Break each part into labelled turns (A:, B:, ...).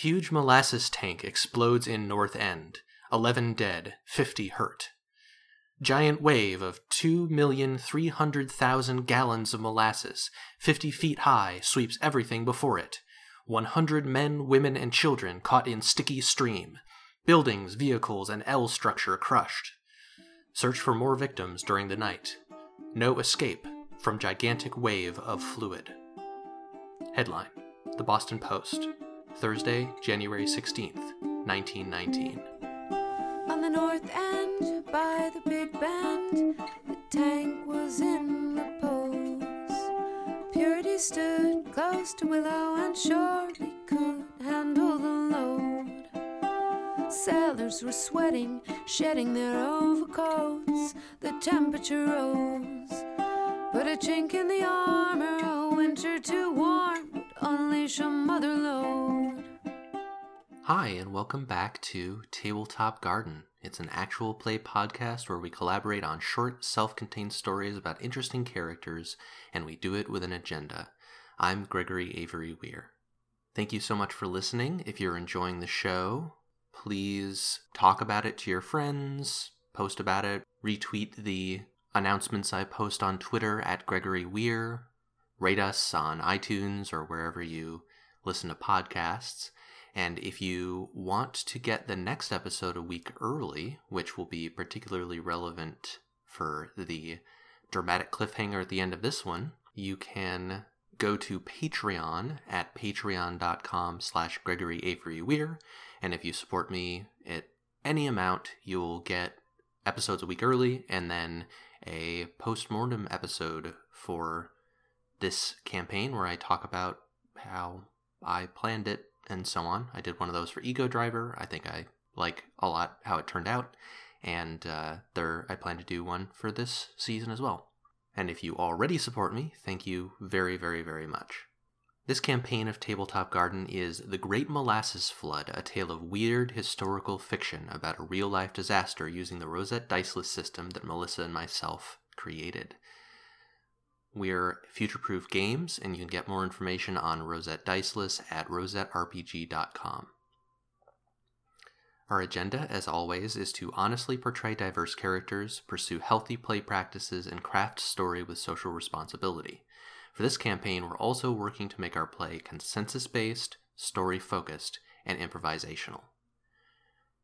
A: Huge molasses tank explodes in North End. 11 dead, 50 hurt. Giant wave of 2,300,000 gallons of molasses, 50 feet high, sweeps everything before it. 100 men, women, and children caught in sticky stream. Buildings, vehicles, and L structure crushed. Search for more victims during the night. No escape from gigantic wave of fluid. Headline The Boston Post, Thursday, January 16th, 1919.
B: On the north end, by the big bend, the tank was in repose. Purity stood close to Willow and surely could handle the load. Sailors were sweating, shedding their overcoats. The temperature rose. Put a chink in the armor, a winter too warm unleash a mother load.
A: Hi, and welcome back to Tabletop Garden. It's an actual play podcast where we collaborate on short, self contained stories about interesting characters, and we do it with an agenda. I'm Gregory Avery Weir. Thank you so much for listening. If you're enjoying the show, please talk about it to your friends, post about it, retweet the announcements I post on Twitter at Gregory Weir, rate us on iTunes or wherever you listen to podcasts. And if you want to get the next episode a week early, which will be particularly relevant for the dramatic cliffhanger at the end of this one, you can go to Patreon at patreon.com slash Gregory Avery Weir. And if you support me at any amount, you'll get episodes a week early and then a post-mortem episode for this campaign where I talk about how I planned it and so on. I did one of those for Ego Driver. I think I like a lot how it turned out, and uh, there I plan to do one for this season as well. And if you already support me, thank you very, very, very much. This campaign of Tabletop Garden is The Great Molasses Flood, a tale of weird historical fiction about a real life disaster using the Rosette Diceless system that Melissa and myself created. We're Future Proof Games, and you can get more information on Rosette Diceless at rosetterpg.com. Our agenda, as always, is to honestly portray diverse characters, pursue healthy play practices, and craft story with social responsibility. For this campaign, we're also working to make our play consensus based, story focused, and improvisational.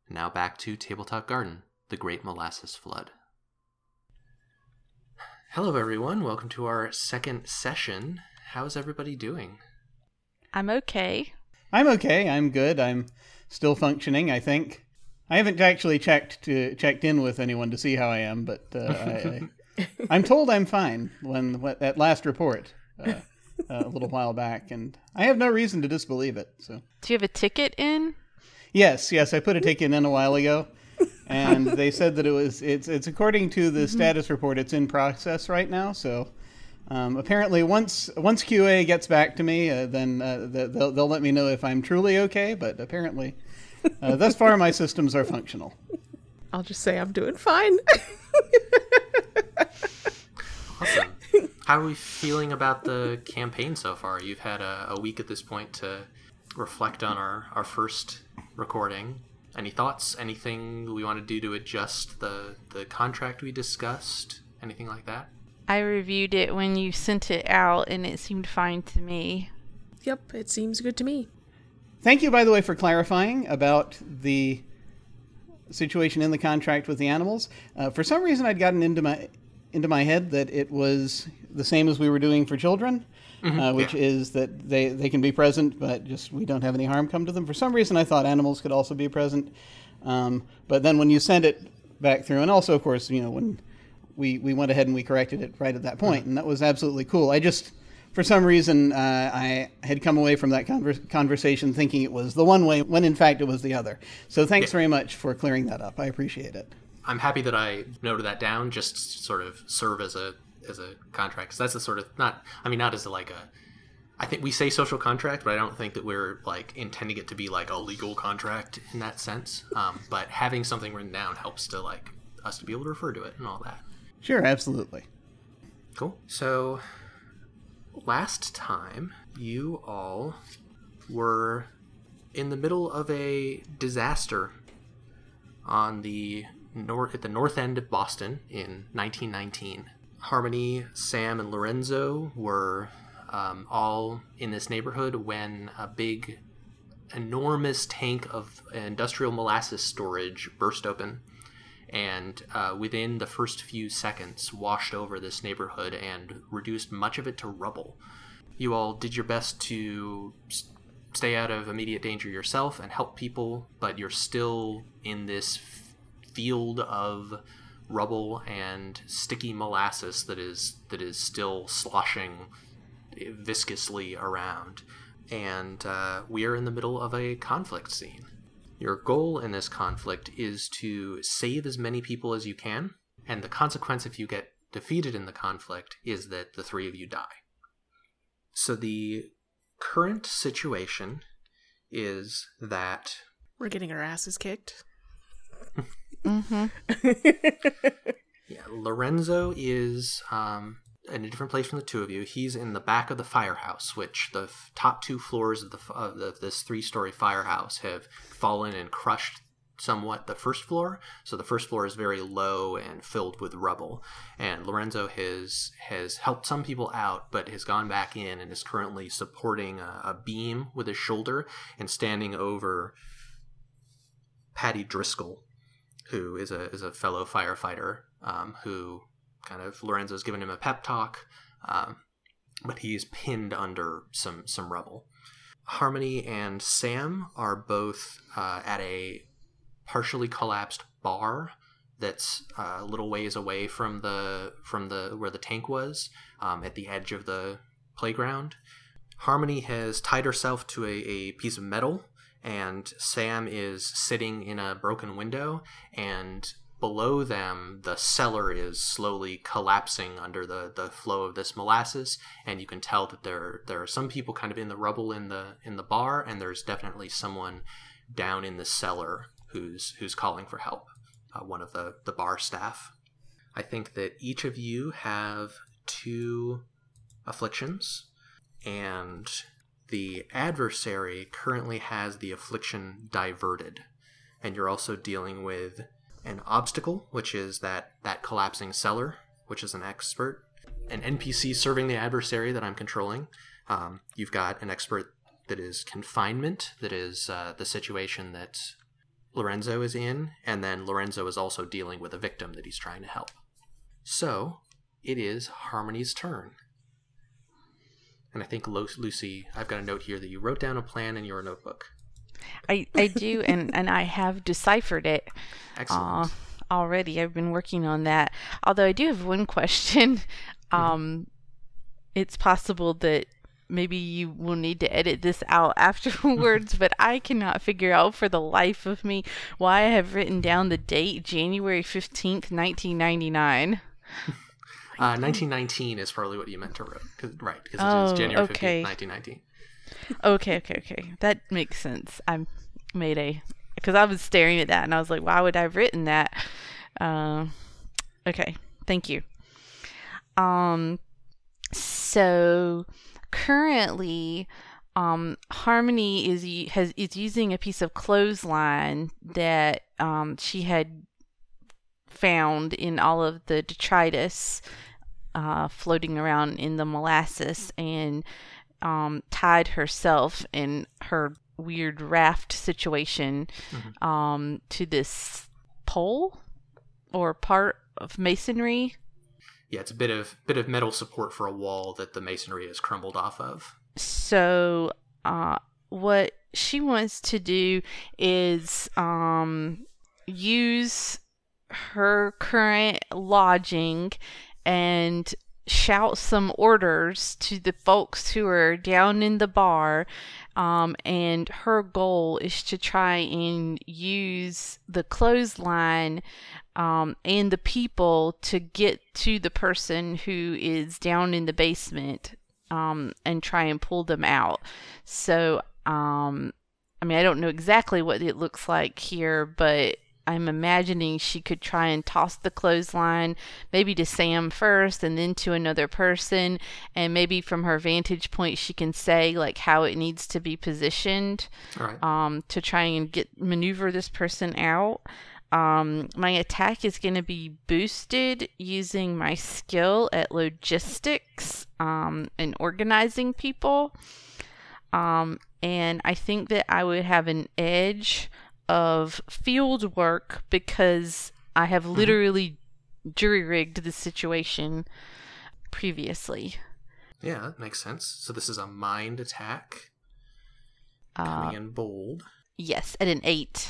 A: Now back to Tabletop Garden The Great Molasses Flood. Hello, everyone. Welcome to our second session. How's everybody doing?
C: I'm okay.
D: I'm okay. I'm good. I'm still functioning. I think. I haven't actually checked to checked in with anyone to see how I am, but uh, I, I, am told I'm fine. When what, that last report uh, a little while back, and I have no reason to disbelieve it. So.
C: Do you have a ticket in?
D: Yes, yes. I put a ticket in a while ago, and they said that it was it's it's according to the status report. It's in process right now. So. Um, apparently, once once QA gets back to me, uh, then uh, they'll, they'll let me know if I'm truly okay. But apparently, uh, thus far, my systems are functional.
E: I'll just say I'm doing fine.
A: Awesome. How are we feeling about the campaign so far? You've had a, a week at this point to reflect on our, our first recording. Any thoughts? Anything we want to do to adjust the, the contract we discussed? Anything like that?
C: I reviewed it when you sent it out and it seemed fine to me.
E: yep, it seems good to me.
D: Thank you, by the way, for clarifying about the situation in the contract with the animals. Uh, for some reason, I'd gotten into my into my head that it was the same as we were doing for children, uh, which
A: yeah.
D: is that they they can be present, but just we don't have any harm come to them. For some reason, I thought animals could also be present, um, but then when you send it back through, and also, of course, you know when we we went ahead and we corrected it right at that point, and that was absolutely cool. I just for some reason, uh, I had come away from that conver- conversation thinking it was the one way, when in fact it was the other. So thanks
A: Yeah.
D: very much for clearing that up. I appreciate it.
A: I'm happy that I noted that down just sort of serve as a as a contract. 'Cause that's a sort of not. I mean, not as a, like a. I think we say social contract, but I don't think that we're like intending it to be like a legal contract in that sense. Um, but having something written down helps to like us to be able to refer to it and all that.
D: Sure, absolutely.
A: Cool. So last time you all were in the middle of a disaster on the north at the north end of Boston in 1919. Harmony, Sam, and Lorenzo were um, all in this neighborhood when a big, enormous tank of industrial molasses storage burst open, and uh, within the first few seconds, washed over this neighborhood and reduced much of it to rubble. You all did your best to stay out of immediate danger yourself and help people, but you're still in this f- field of rubble and sticky molasses that is that is still sloshing viscously around. And uh, we are in the middle of a conflict scene. Your goal in this conflict is to save as many people as you can, and the consequence if you get defeated in the conflict is that the three of you die. So the current situation is that
E: We're getting our asses kicked.
C: Mm-hmm.
A: yeah, Lorenzo is um, in a different place from the two of you. He's in the back of the firehouse, which the f- top two floors of the f- of this three-story firehouse have fallen and crushed somewhat the first floor. So the first floor is very low and filled with rubble. And Lorenzo has has helped some people out, but has gone back in and is currently supporting a, a beam with his shoulder and standing over Patty Driscoll, who is a is a fellow firefighter um, who kind of Lorenzo's given him a pep talk, um, but he's pinned under some some rubble. Harmony and Sam are both uh, at a partially collapsed bar that's uh, a little ways away from the from the where the tank was um, at the edge of the playground. Harmony has tied herself to a, a piece of metal, and Sam is sitting in a broken window, and below them the cellar is slowly collapsing under the, the flow of this molasses and you can tell that there there are some people kind of in the rubble in the in the bar and there's definitely someone down in the cellar who's who's calling for help uh, one of the the bar staff. I think that each of you have two afflictions and the adversary currently has the affliction diverted and you're also dealing with an obstacle, which is that that collapsing cellar, which is an expert, an NPC serving the adversary that I'm controlling. Um, you've got an expert that is confinement, that is uh, the situation that Lorenzo is in, and then Lorenzo is also dealing with a victim that he's trying to help. So it is Harmony's turn. And I think Lucy, I've got a note here that you wrote down a plan in your notebook.
C: I, I do, and, and I have deciphered it
A: Excellent.
C: uh, already. I've been working on that. Although I do have one question. Um, it's possible that maybe you will need to edit this out afterwards, but I cannot figure out for the life of me why I have written down the date January 15th, 1999.
A: Uh, 1919 is probably what you meant to write, cause, right? Because it
C: Oh,
A: is January 15th,
C: okay.
A: 1919.
C: Okay, okay, okay. That makes sense. I made a because I was staring at that and I was like, why would I have written that? Um, okay, thank you. Um, so currently, um, Harmony is has is using a piece of clothesline that um she had found in all of the detritus uh, floating around in the molasses and um, tied herself in her weird raft situation um, to this pole or part of masonry.
A: Yeah, it's a bit of bit of metal support for a wall that the masonry has crumbled off of.
C: So, uh, what she wants to do is um, use her current lodging and shout some orders to the folks who are down in the bar. Um, and her goal is to try and use the clothesline um, and the people to get to the person who is down in the basement um, and try and pull them out. So, um, I mean, I don't know exactly what it looks like here, but I'm imagining she could try and toss the clothesline maybe to Sam first and then to another person. And maybe from her vantage point, she can say like how it needs to be positioned
A: right.
C: um, to try and get maneuver this person out. Um, my attack is going to be boosted using my skill at logistics um, and organizing people. Um, and I think that I would have an edge of field work because I have literally jury rigged the situation previously.
A: Yeah, that makes sense. So this is a mind attack
C: Uh,
A: coming in bold.
C: yes, at an eight.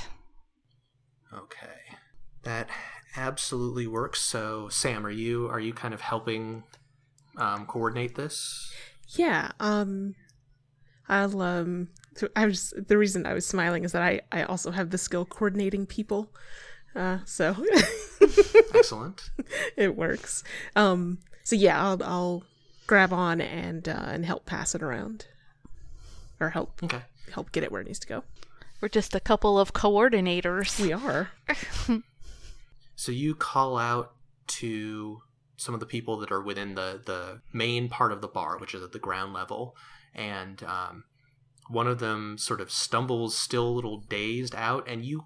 A: Okay. That absolutely works. So Sam, are you are you kind of helping um, coordinate this?
E: Yeah. Um, I'll um. Th- I was the reason I was smiling is that I I also have the skill coordinating people. Uh, so
A: Excellent.
E: it works. Um. So yeah, I'll I'll grab on and uh, and help pass it around, or help
A: Okay.
E: help get it where it needs to go.
C: We're just a couple of coordinators.
E: We are.
A: So you call out to some of the people that are within the the main part of the bar, which is at the ground level, and um, one of them sort of stumbles, still a little dazed out, and you,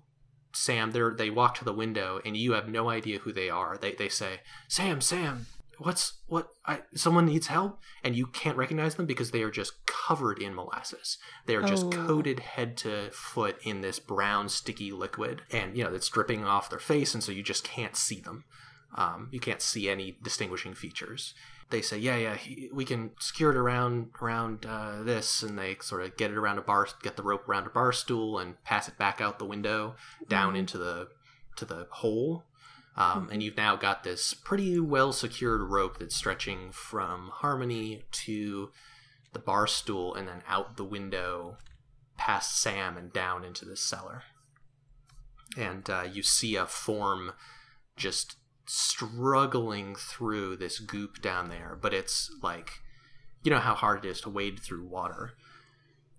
A: Sam, they they walk to the window, and you have no idea who they are. They they say, Sam, Sam, what's what? I someone needs help, and you can't recognize them because they are just covered in molasses. They are just
E: Oh.
A: coated head to foot in this brown sticky liquid, and you know it's dripping off their face, and so you just can't see them. Um, you can't see any distinguishing features. They say, "Yeah, yeah, he, we can secure it around around uh, this," and they sort of get it around a bar, get the rope around a bar stool, and pass it back out the window down into the to the hole. Um, and you've now got this pretty well secured rope that's stretching from Harmony to the bar stool and then out the window past Sam and down into the cellar. And uh, you see a form just struggling through this goop down there, but it's like, you know how hard it is to wade through water.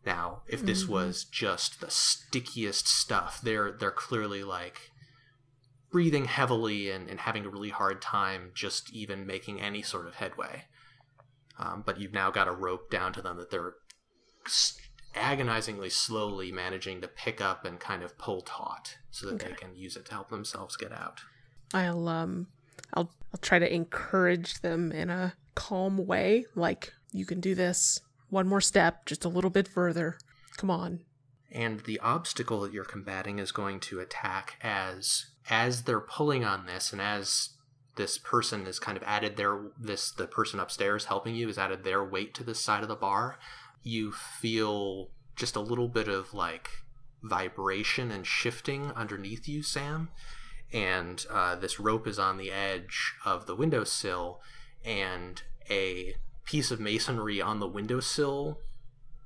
A: Now, if this was just the stickiest stuff, they're they're clearly like breathing heavily and, and having a really hard time just even making any sort of headway. Um, but you've now got a rope down to them that they're agonizingly slowly managing to pick up and kind of pull taut so that they can use it to help themselves get out.
E: I'll um I'll I'll try to encourage them in a calm way, like you can do this. One more step, just a little bit further. Come on.
A: and the obstacle that you're combating is going to attack as as they're pulling on this and as this person has kind of added their this the person upstairs helping you has added their weight to this side of the bar you feel just a little bit of like vibration and shifting underneath you sam and uh, this rope is on the edge of the windowsill and a piece of masonry on the windowsill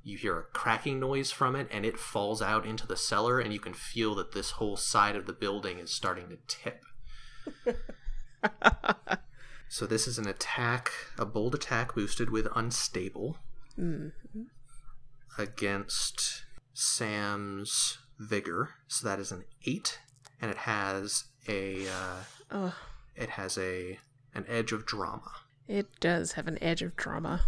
A: you hear a cracking noise from it and it falls out into the cellar and you can feel that this whole side of the building is starting to tip. So this is an attack a bold attack boosted with unstable against sam's vigor. So that is an 8 and it has a uh, it has a an edge of drama
E: It does have an edge of drama.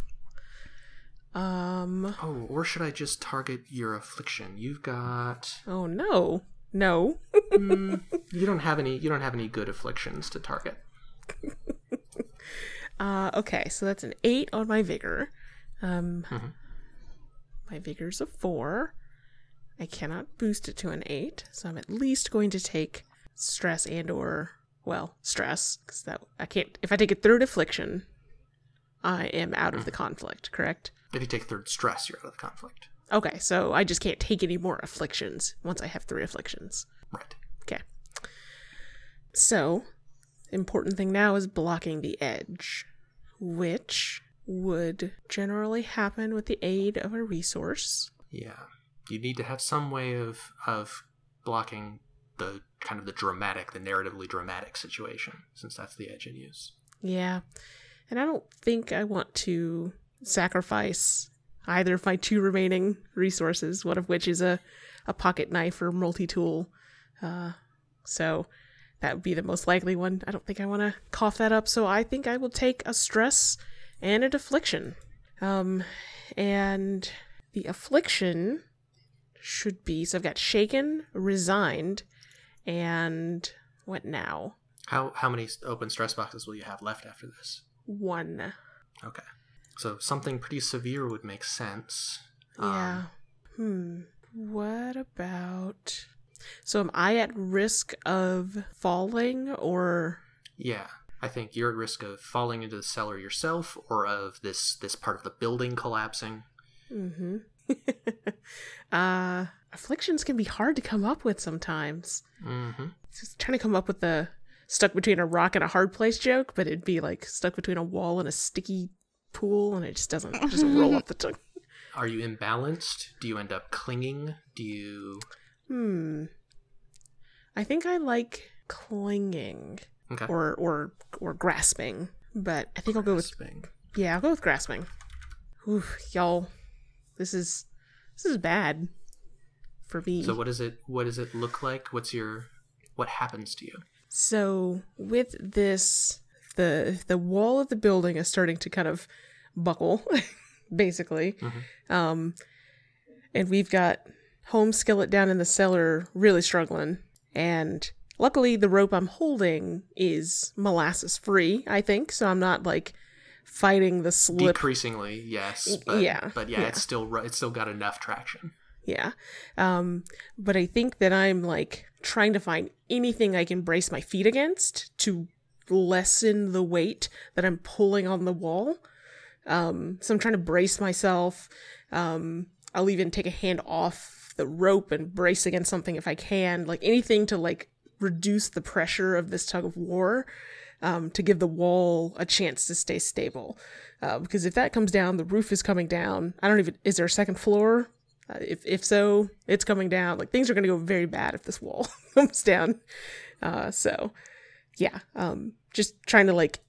E: Um
A: oh or should i just target your affliction you've got
E: oh no. No.
A: Mm, you don't have any. You don't have any good afflictions to target.
E: Uh okay, so that's an 8 on my vigor. Um
A: Mhm.
E: my vigor's a 4. I cannot boost it to an 8, so I'm at least going to take stress and or well, stress cuz that I can't if I take a third affliction, I am out of the conflict, correct?
A: If you take third stress, you're out of the conflict.
E: Okay, so I just can't take any more afflictions once I have 3 afflictions.
A: Right.
E: Okay. So, important thing now is blocking the edge, which would generally happen with the aid of a resource.
A: Yeah. You need to have some way of of blocking the kind of the dramatic, the narratively dramatic situation, since that's the edge in use.
E: Yeah. And I don't think I want to sacrifice either of my two remaining resources, one of which is a, a pocket knife or multi tool. Uh, So that would be the most likely one. I don't think I want to cough that up, so I think I will take a stress and an affliction. Um, and the affliction should be so I've got shaken, resigned, and what now?
A: How how many open stress boxes will you have left after this?
E: One.
A: Okay. So something pretty severe would make sense.
E: Yeah.
A: Um,
E: hmm. What about. So am I at risk of falling or.
A: yeah. I think you're at risk of falling into the cellar yourself or of this this part of the building collapsing.
E: Mm-hmm. uh, afflictions can be hard to come up with sometimes.
A: Mm-hmm.
E: Just trying to come up with the stuck between a rock and a hard place joke, but it'd be like stuck between a wall and a sticky pool, and it just doesn't it doesn't roll off the tongue.
A: Are you imbalanced? Do you end up clinging? Do you
E: Hmm. I think I like clinging
A: Okay.
E: or or or grasping, but I think I'll go with
A: Grasping.
E: yeah, I'll go with grasping. Oof, y'all, this is this is bad for me.
A: So what does it what does it look like? What's your what happens to you?
E: So with this, the the wall of the building is starting to kind of buckle, basically. Um, and we've got home skillet down in the cellar really struggling. And luckily, the rope I'm holding is molasses free. I think so. I'm not like fighting the slip.
A: Decreasingly, yes. But,
E: yeah,
A: But yeah,
E: yeah.
A: it's still it's still got enough traction.
E: Yeah. Um, but I think that I'm like trying to find anything I can brace my feet against to lessen the weight that I'm pulling on the wall. Um, so I'm trying to brace myself. Um, I'll even take a hand off the rope and brace against something if I can, like anything to like reduce the pressure of this tug of war. Um, to give the wall a chance to stay stable, uh, because if that comes down, the roof is coming down. I don't even. Is there a second floor? Uh, if if so, it's coming down. Like things are going to go very bad if this wall comes down. Uh, so, yeah, um, just trying to like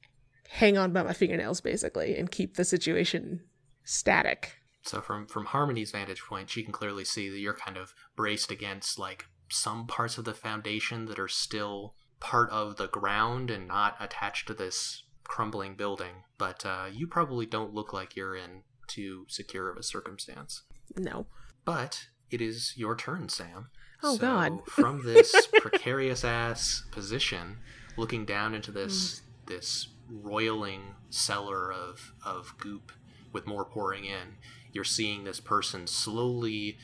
E: hang on by my fingernails basically and keep the situation static.
A: So from from Harmony's vantage point, she can clearly see that you're kind of braced against like some parts of the foundation that are still part of the ground and not attached to this crumbling building. But uh, you probably don't look like you're in too secure of a circumstance.
E: No.
A: But it is your turn, Sam.
E: Oh,
A: So,
E: God.
A: from this precarious ass position, looking down into this hmm. this roiling cellar of of goop with more pouring in, you're seeing this person slowly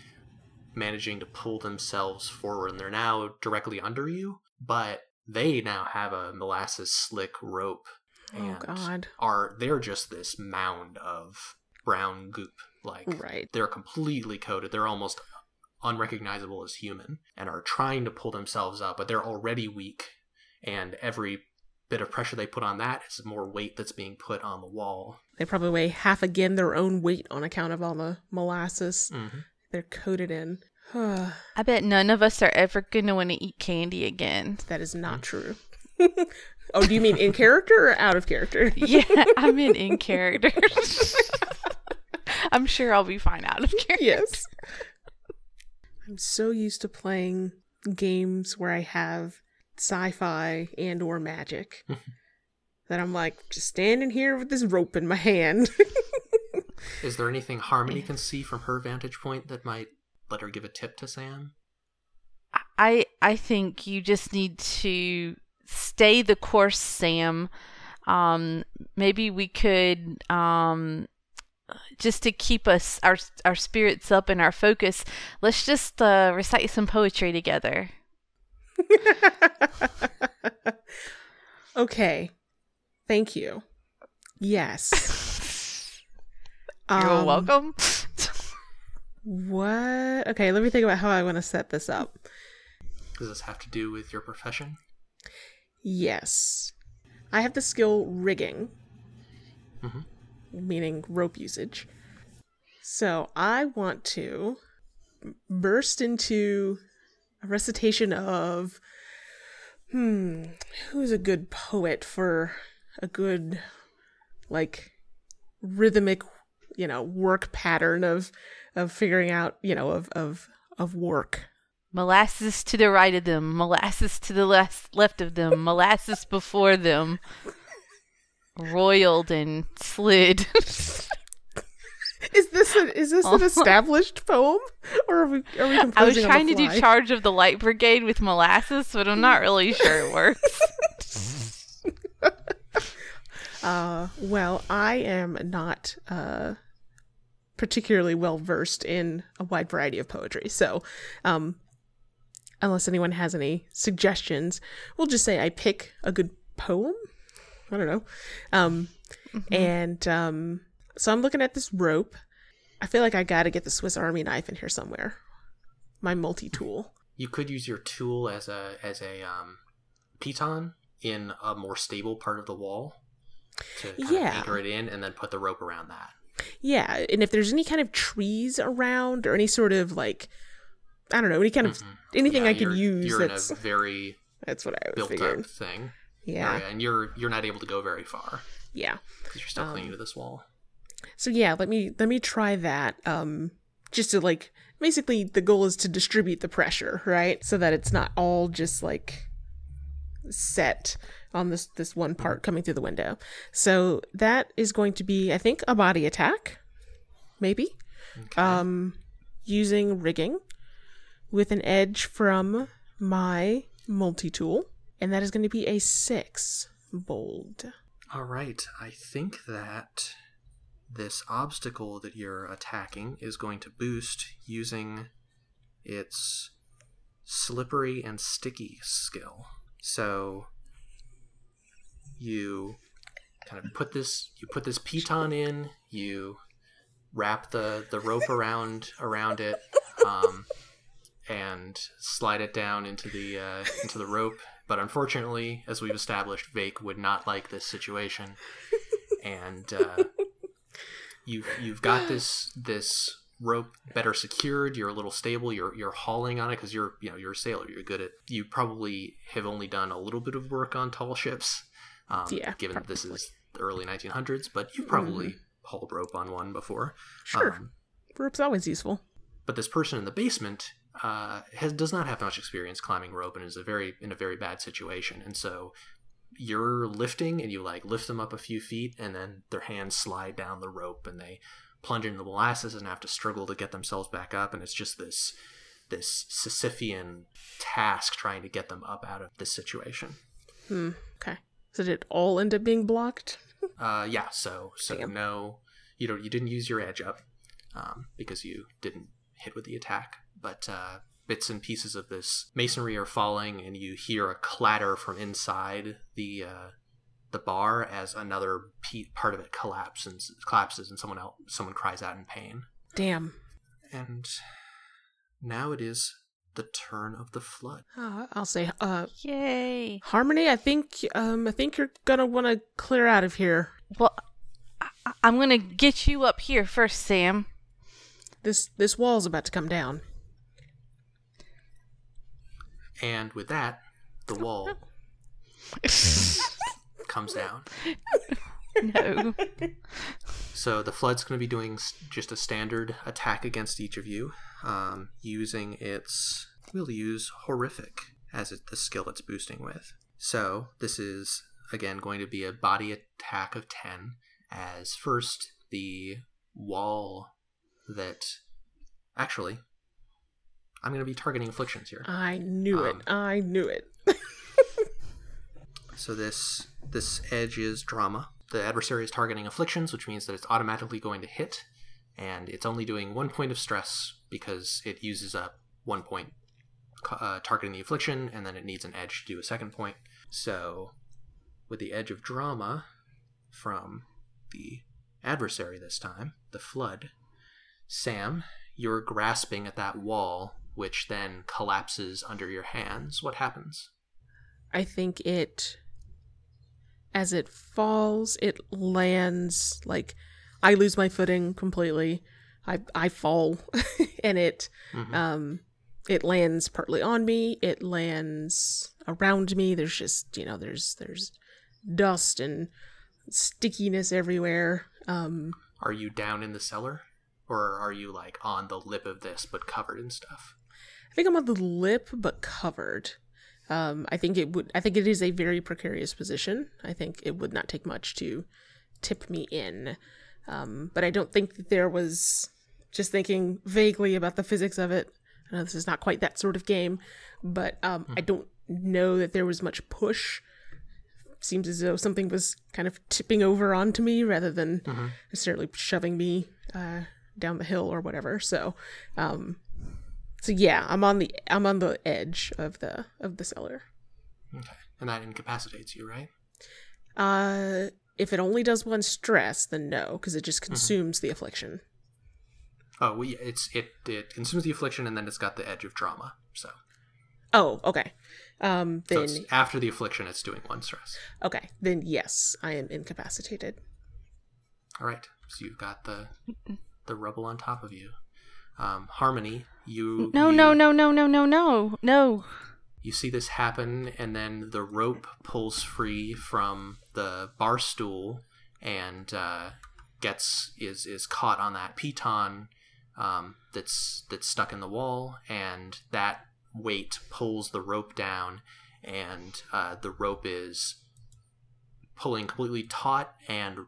A: managing to pull themselves forward, and they're now directly under you, but they now have a molasses slick rope
E: Oh God.
A: are they're just this mound of brown goop like
E: Right.
A: they're completely coated they're almost unrecognizable as human and are trying to pull themselves up but they're already weak and every bit of pressure they put on that is more weight that's being put on the wall
E: They probably weigh half again their own weight on account of all the molasses
A: Mhm.
E: they're coated in.
C: I bet none of us are ever going to want to eat candy again.
E: that is not true. oh, do you mean in character or out of character?
C: Yeah, I'm in in character. I'm sure I'll be fine out of character.
E: yes. I'm so used to playing games where I have sci-fi and or magic that I'm like just standing here with this rope in my hand.
A: is there anything harmony can see from her vantage point that might let her give a tip to sam
C: I I think you just need to stay the course, Sam. Um, maybe we could um, just to keep us our our spirits up and our focus. Let's just uh, recite some poetry together.
E: okay. Thank you. Yes.
C: You're
E: Um,
C: welcome.
E: What? Okay, let me think about how I want to set this up.
A: does this have to do with your profession
E: Yes. I have the skill rigging,
A: Mhm.
E: Meaning rope usage. So I want to burst into a recitation of. Hmm, who's a good poet for a good, like, rhythmic, you know, work pattern of of figuring out, you know, of of of work.
C: Molasses to the right of them, molasses to the left left of them, molasses before them. Roiled and slid.
E: Is this a, is this an established poem, or are we are we
C: I was trying to do charge of the light brigade with molasses, but I'm not really sure it works.
E: Uh, well, I am not uh, particularly well versed in a wide variety of poetry, so um, unless anyone has any suggestions, we'll just say I pick a good poem. I don't know, um, and um, so I'm looking at this rope. I feel like I got to get the Swiss Army knife in here somewhere. My multi tool.
A: You could use your tool as a as a um, piton in a more stable part of the wall to
E: Yeah.
A: anchor it in, and then put the rope around that.
E: Yeah, and if there's any kind of trees around or any sort of like, I don't know, any kind of anything
A: Yeah,
E: I could use
A: You're
E: that's
A: in a very
E: that's what I was
A: built
E: figuring.
A: up thing.
E: Yeah,
A: area, and you're you're not able to go very far
E: yeah.
A: because you're still
E: Um,
A: clinging to this wall.
E: So yeah, let me let me try that. Um, just to like basically the goal is to distribute the pressure, right? So that it's not all just like set on this this one part coming through the window. So that is going to be, I think, a body attack, maybe.
A: Okay.
E: um, using rigging with an edge from my multi tool, and that is going to be a six bold.
A: All right. I think that this obstacle that you're attacking is going to boost using its slippery and sticky skill. So you kind of put this you put this piton in, you wrap the the rope around around it um, and slide it down into the uh, into the rope. But unfortunately, as we've established, Vake would not like this situation, and uh, you've you've got this this rope better secured. You're a little stable. You're you're hauling on it because you're you know you're a sailor. You're good at. You probably have only done a little bit of work on tall ships. Um,
E: Yeah,
A: given that this is the early 1900s, but you've probably hauled rope on one before.
E: Sure,
A: Um,
E: rope's always useful.
A: but this person in the basement uh, has does not have much experience climbing rope and is a very in a very bad situation. And so you're lifting and you like lift them up a few feet, and then their hands slide down the rope and they plunge into the molasses and have to struggle to get themselves back up. And it's just this this Sisyphean task trying to get them up out of this situation.
E: Hmm. Okay. So did it all end up being blocked?
A: Uh, yeah. So so
E: Damn.
A: no, you don't. You didn't use your edge up um, because you didn't hit with the attack. But uh, bits and pieces of this masonry are falling, and you hear a clatter from inside the uh, the bar as another pe- part of it collapses. Collapses, and someone else, someone cries out in pain.
E: Damn.
A: And now it is the turn of the flood.
E: Uh, I'll say, uh,
C: Yay.
E: Harmony. I think, um, I think you're gonna want to clear out of here.
C: Well, I- I- I'm going to get you up here first, Sam.
E: This this wall's about to come down.
A: And with that, the wall comes down.
C: no.
A: So the flood's going to be doing just a standard attack against each of you, um, using its. We'll use horrific as it, the skill it's boosting with. So this is again going to be a body attack of ten. As first the wall that actually I'm going to be targeting afflictions here.
E: I knew
A: Um,
E: it. I knew it.
A: So this this edge is drama. The adversary is targeting afflictions, which means that it's automatically going to hit, and it's only doing one point of stress because it uses up one point uh, targeting the affliction, and then it needs an edge to do a second point. So, with the edge of drama from the adversary this time, the flood, Sam, you're grasping at that wall, which then collapses under your hands. What happens?
E: I think it, as it falls, it lands like I lose my footing completely. I I fall, and it
A: Mhm.
E: um it lands partly on me. It lands around me. There's just you know there's there's dust and stickiness everywhere. Um,
A: Are you down in the cellar? Or are you like on the lip of this but covered in stuff?
E: I think I'm on the lip, but covered. Um, I think it would. I think it is a very precarious position. I think it would not take much to tip me in. Um, but I don't think that there was just thinking vaguely about the physics of it. I know this is not quite that sort of game, but um, I don't know that there was much push. Seems as though something was kind of tipping over onto me rather than necessarily shoving me uh, down the hill or whatever. So, um, so yeah, I'm on the I'm on the edge of the of the cellar.
A: Okay. And that incapacitates you, right?
E: Uh, if it only does one stress, then no, because it just consumes the affliction.
A: Oh, well, yeah, it's it it consumes the affliction and then it's got the edge of trauma. So,
E: Oh, okay. Um,
A: so
E: then
A: it's after the affliction, it's doing one stress.
E: okay, then yes, I am incapacitated.
A: All right. So you've got the the rubble on top of you. Um, Harmony, you
C: No,
A: you,
C: no, no, no, no, no, no, no.
A: You see this happen, and then the rope pulls free from the bar stool and uh, gets is is caught on that piton um, that's that's stuck in the wall, and that weight pulls the rope down, and uh, the rope is pulling completely taut, and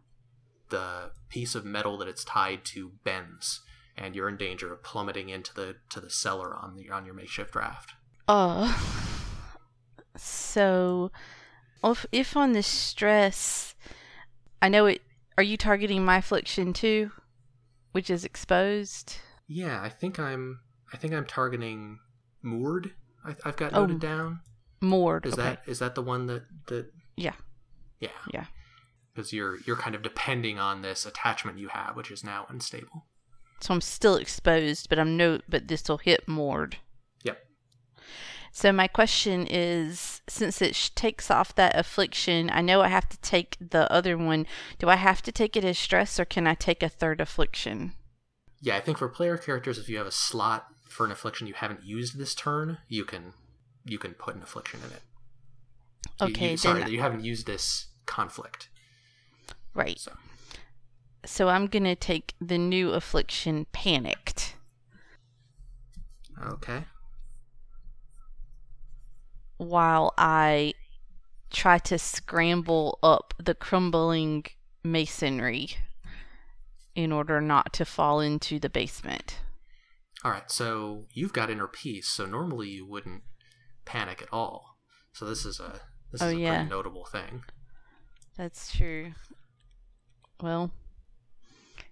A: the piece of metal that it's tied to bends, and you're in danger of plummeting into the to the cellar on the on your makeshift raft.
C: Uh, so, if, if on the stress, I know it. Are you targeting my affliction too, which is exposed?
A: Yeah, I think I'm. I think I'm targeting moored. I, I've got
C: Oh,
A: noted down.
C: Moored.
A: Is
C: okay.
A: that is that the one that that?
C: Yeah.
A: Yeah,
C: Yeah.
A: because you're you're kind of depending on this attachment you have, which is now unstable.
C: So I'm still exposed, but I'm no. But this will hit moored.
A: Yep.
C: So my question is, since it sh- takes off that affliction, I know I have to take the other one. Do I have to take it as stress, or can I take a third affliction?
A: Yeah, I think for player characters, if you have a slot for an affliction you haven't used this turn, you can you can put an affliction in it. You-
C: Okay,
A: you, sorry,
C: then-
A: you haven't used this conflict.
C: Right.
A: So
C: So I'm gonna take the new affliction, panicked.
A: okay,
C: while I try to scramble up the crumbling masonry in order not to fall into the basement.
A: all right. So you've got inner peace. So normally you wouldn't panic at all. So this is a this
C: Oh,
A: is a
C: yeah.
A: pretty notable thing.
C: That's true. Well,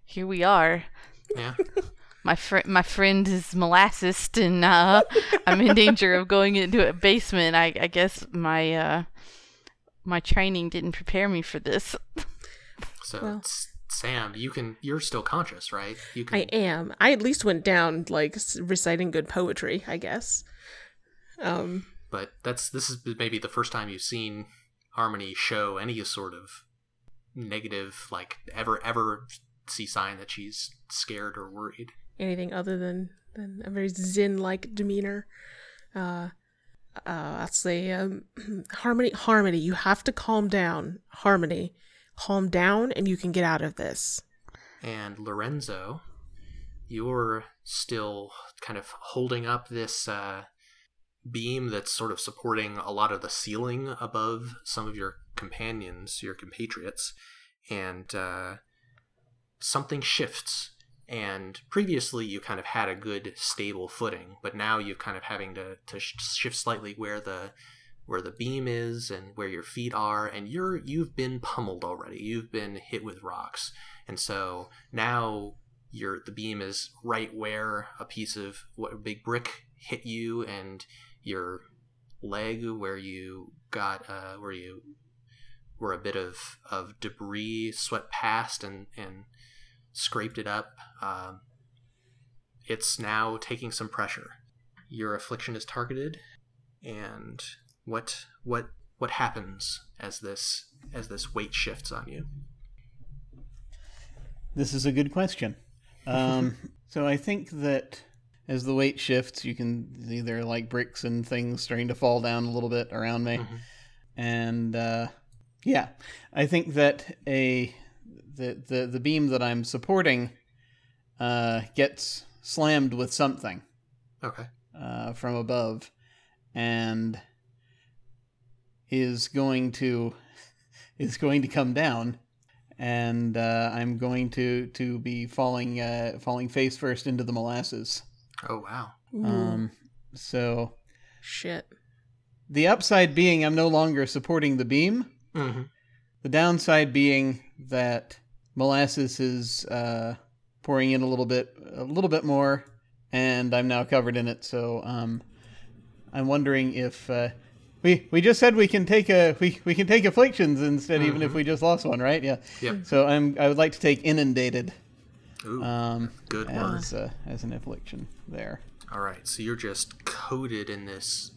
C: here we are.
A: Yeah.
C: My friend, my friend is molasses, and uh, I'm in danger of going into a basement. I, I guess my uh, my training didn't prepare me for this.
A: So
E: Well-
A: S- Sam, you can you're still conscious, right? You can
E: I am. I at least went down like reciting good poetry, I guess. Um,
A: but that's this is maybe the first time you've seen Harmony show any sort of negative like ever ever see sign that she's scared or worried.
E: anything other than than a very zen-like demeanor. Uh, uh, I'll say, um, Harmony, Harmony, you have to calm down. Harmony, calm down, and you can get out of this.
A: And Lorenzo, you're still kind of holding up this uh, beam that's sort of supporting a lot of the ceiling above some of your companions, your compatriots, and uh, something shifts. And previously, you kind of had a good stable footing, but now you're kind of having to, to sh- shift slightly where the where the beam is and where your feet are, and you're you've been pummeled already. You've been hit with rocks, and so now your the beam is right where a piece of what big brick hit you, and your leg where you got uh, where you where a bit of of debris swept past and and scraped it up. Um, it's now taking some pressure. Your affliction is targeted, and what what what happens as this as this weight shifts on you?
D: This is a good question. Um, so I think that as the weight shifts, you can see there are like bricks and things starting to fall down a little bit around me,
A: Mhm.
D: and uh, yeah, I think that a the the the beam that I'm supporting uh, gets slammed with something.
A: Okay.
D: uh, from above, and is going to is going to come down, and uh, I'm going to to be falling uh, falling face first into the molasses.
A: Oh wow.
E: Ooh,
D: Um, so
E: shit.
D: the upside being I'm no longer supporting the beam.
A: Mm-hmm.
D: The downside being that molasses is uh, pouring in a little bit, a little bit more, and I'm now covered in it. So um, I'm wondering if uh, we we just said we can take a we, we can take afflictions instead, even if we just lost one, right? Yeah.
A: Yep.
D: So I'm I would like to take inundated
A: Ooh,
D: um,
A: good
D: as uh, as an affliction there.
A: All right, so you're just coated in this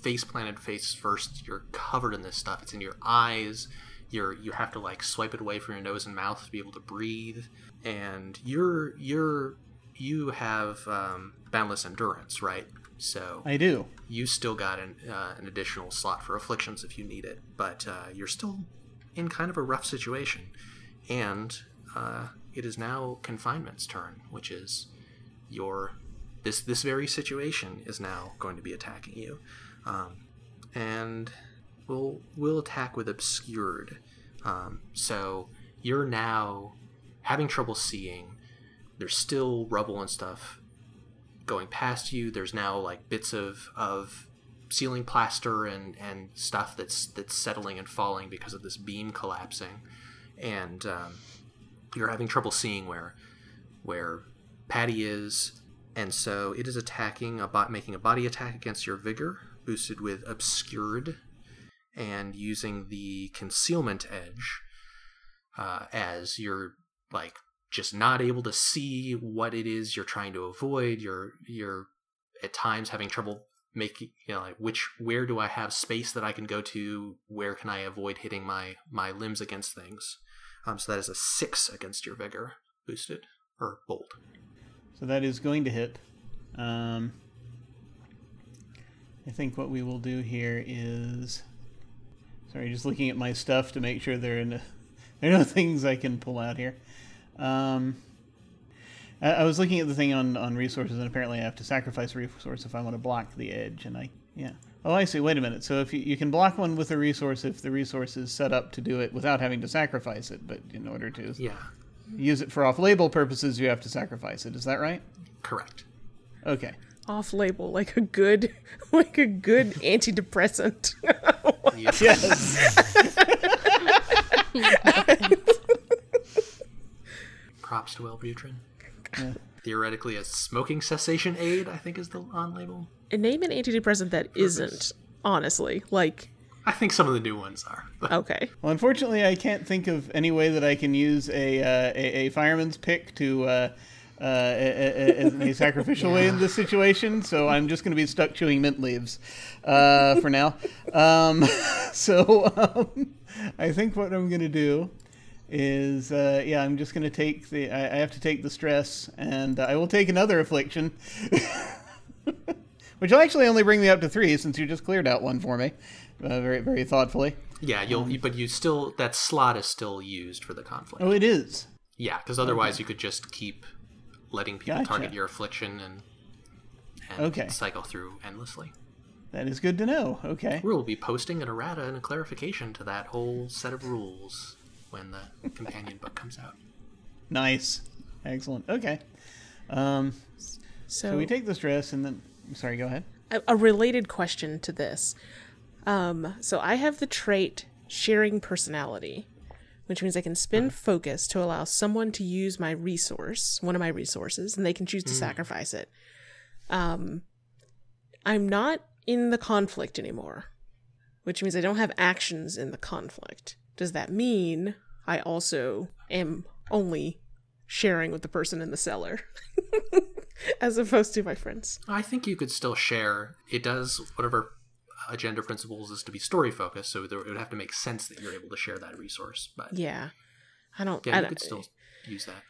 A: face planted face first. You're covered in this stuff. It's in your eyes. You're you have to like swipe it away from your nose and mouth to be able to breathe. And you're you're you have um, boundless endurance, right? So
D: I do.
A: you still got an uh, an additional slot for afflictions if you need it, but uh, you're still in kind of a rough situation. And uh, it is now confinement's turn, which is your this this very situation is now going to be attacking you, um, and we'll we'll attack with obscured. Um, so you're now having trouble seeing. There's still rubble and stuff going past you. There's now like bits of of ceiling plaster and and stuff that's that's settling and falling because of this beam collapsing, and um, you're having trouble seeing where where Patty is, and so it is attacking a bot, making a body attack against your vigor, boosted with obscured, and using the concealment edge uh, as you're like just not able to see what it is you're trying to avoid. You're you're at times having trouble making you know like which where do I have space that I can go to? Where can I avoid hitting my my limbs against things? Um, so that is a six against your vigor boosted or bold.
D: So that is going to hit. Um, I think what we will do here is. Sorry, just looking at my stuff to make sure there are no, there are no things I can pull out here. Um, I, I was looking at the thing on, on resources, and apparently I have to sacrifice a resource if I want to block the edge. And I, yeah. Oh, I see. Wait a minute. So if you, you can block one with a resource if the resource is set up to do it without having to sacrifice it, but in order to
A: Yeah,
D: use it for off-label purposes, you have to sacrifice it. Is that right?
A: correct.
D: Okay.
E: Off label, like a good, like a good antidepressant.
D: Yes.
A: Props to Wellbutrin. Theoretically, a smoking cessation aid, I think, is the on label.
E: and name an antidepressant that isn't. Honestly, like
A: I think some of the new ones are. But
E: okay,
D: well, unfortunately, I can't think of any way that I can use a uh, a, a fireman's pick to uh, uh, a, sacrificial way in this situation. So I'm just going to be stuck chewing mint leaves uh, for now. Um, so um, I think what I'm going to do is uh, yeah, I'm just going to take the I, I have to take the stress, and I will take another affliction. Which will actually only bring me up to three, since you just cleared out one for me, uh, very, very thoughtfully.
A: yeah, you'll. but you still that slot is still used for the conflict.
D: Oh, it is.
A: Yeah, because otherwise you could just keep letting people
D: Gotcha.
A: target your affliction and and
D: Okay.
A: cycle through endlessly.
D: That is good to know. Okay.
A: We'll be posting an errata and a clarification to that whole set of rules when the companion book comes out.
D: Nice. Excellent. Okay. Um,
E: so,
D: so we take the stress and then. Sorry, go ahead.
E: a, a related question to this. Um, so I have the trait sharing personality, which means I can spend focus to allow someone to use my resource, one of my resources, and they can choose to sacrifice it. Um, I'm not in the conflict anymore, which means I don't have actions in the conflict. Does that mean I also am only sharing with the person in the cellar, as opposed to my friends?
A: I think you could still share. It does whatever agenda principles is to be story focused, so there, it would have to make sense that you're able to share that resource. But yeah,
E: Yeah, I don't. Yeah, I
A: you
E: don't
A: could still use that.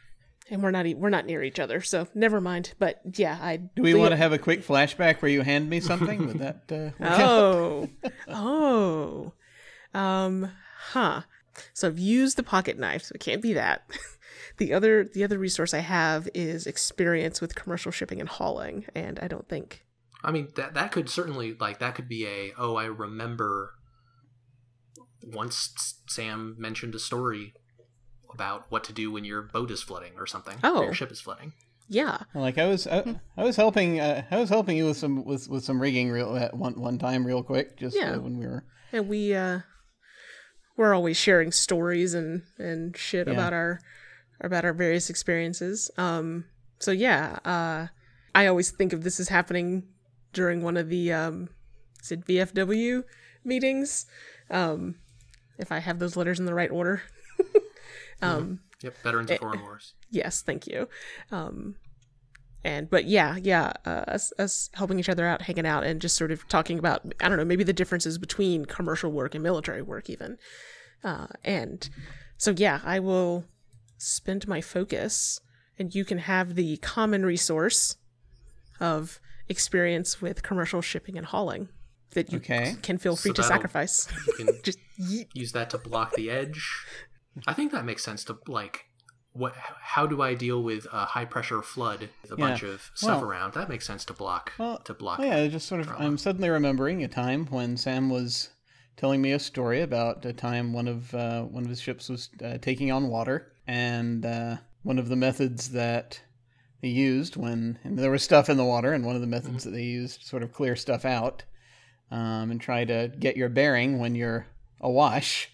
E: and we're not e- we're not near each other, so never mind. But yeah, I
D: Do we want to have a quick flashback where you hand me something? Would that. Uh.
E: Oh, oh, um, huh. So I've used the pocket knife, so it can't be that. the other the other resource I have is experience with commercial shipping and hauling, and I don't think
A: I mean that that could certainly like that could be a oh I remember once Sam mentioned a story about what to do when your boat is flooding or something. or
E: Oh.
A: your ship is flooding.
E: Yeah.
D: Like I was, I, I was helping, uh, I was helping you with some with with some rigging real at one one time, real quick, just
E: Yeah.
D: uh, when we were.
E: And we uh we're always sharing stories and and shit
D: Yeah.
E: about our about our various experiences. Um so yeah, uh I always think of this as happening during one of the um is it VFW meetings. Um if I have those letters in the right order. um
A: Yep, Veterans of Foreign Wars.
E: Yes, thank you. Um, and but yeah, yeah, uh, us us helping each other out, hanging out, and just sort of talking about I don't know maybe the differences between commercial work and military work even. Uh, and so yeah, I will spend my focus, and you can have the common resource of experience with commercial shipping and hauling that you
D: Okay.
E: can feel free
A: So
E: to sacrifice.
A: You can
E: just yeet.
A: use that to block the edge. I think that makes sense to like what how do I deal with a high pressure flood with a
D: Yeah.
A: bunch of stuff
D: Well-
A: around? That makes sense to block
D: Well,
A: to block.
D: Oh, yeah, just sort of.
A: drama.
D: I'm suddenly remembering a time when Sam was telling me a story about a time one of uh, one of his ships was uh, taking on water, and uh, one of the methods that they used when and there was stuff in the water, and one of the methods that they used to sort of clear stuff out um, and try to get your bearing when you're awash.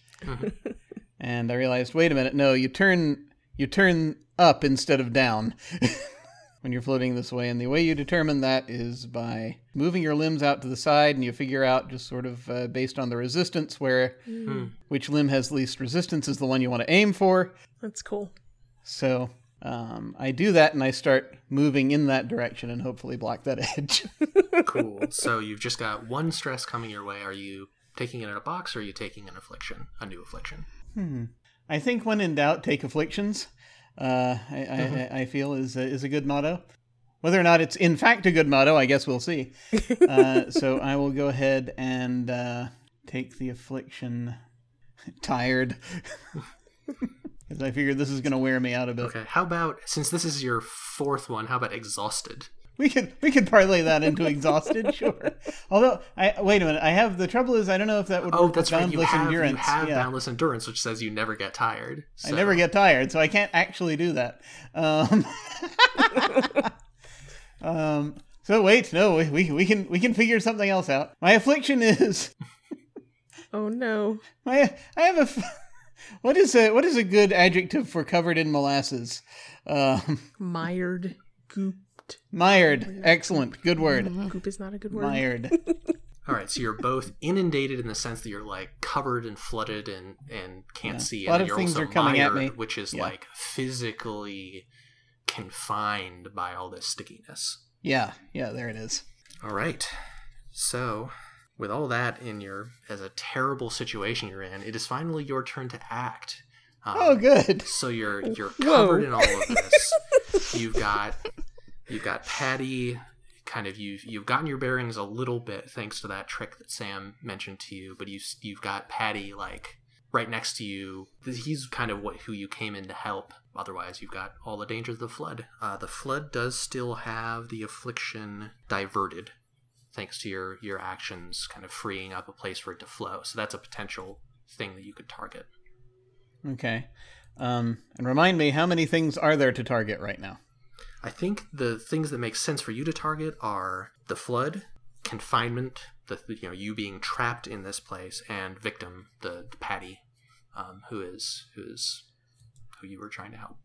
D: and I realized, wait a minute, no, you turn you turn up instead of down when you're floating this way. And the way you determine that is by moving your limbs out to the side, and you figure out just sort of uh, based on the resistance where
A: Hmm.
D: which limb has least resistance is the one you want to aim for.
E: That's cool.
D: So um, I do that, and I start moving in that direction, and hopefully block that edge.
A: cool. So you've just got one stress coming your way. Are you taking it in a box or are you taking an affliction, a new affliction? Hmm.
D: I think when in doubt, take afflictions. Uh, I, I, I feel is a, is a good motto. Whether or not it's in fact a good motto, I guess we'll see. Uh, so I will go ahead and uh, take the affliction. Tired, because I figured this is going to wear me out a bit.
A: Okay. How about since this is your fourth one? How about exhausted?
D: We could we could parlay that into exhausted, sure. Although I wait a minute, I have the trouble is I don't know if that would
A: Oh,
D: work
A: that's
D: with
A: right. You have
D: endurance.
A: you have
D: yeah.
A: boundless endurance, which says you never get tired.
D: I never get tired, so I can't actually do that. Um, um, so wait, no, we, we we can we can figure something else out. My affliction is
E: Oh no.
D: my I have a f- what is a what is a good adjective for covered in molasses? Um,
E: Mired, gooped.
D: mired, excellent, good word.
E: Goop is not a good word.
D: Mired.
A: All right, so you're both inundated in the sense that you're like covered and flooded and and can't see,
D: A lot
A: and
D: of
A: you're
D: things
A: also
D: are coming at me.
A: which is
D: Yeah.
A: like physically confined by all this stickiness.
D: Yeah, yeah, there it is.
A: All right, so with all that in your as a terrible situation you're in, it is finally your turn to act. Um,
D: Oh, good.
A: So you're you're
E: Whoa.
A: covered in all of this. you've got you've got Patty. Kind of you've you've gotten your bearings a little bit thanks to that trick that Sam mentioned to you, but you you've got Patty like right next to you. He's kind of what who you came in to help. Otherwise, you've got all the dangers of the flood. Uh, the flood does still have the affliction diverted, thanks to your your actions, kind of freeing up a place for it to flow. So that's a potential thing that you could target.
D: Okay. Um, and remind me, how many things are there to target right now?
A: I think the things that make sense for you to target are the flood, confinement, the you know you being trapped in this place, and victim, the, the Patty, um, who is who is who you were trying to help.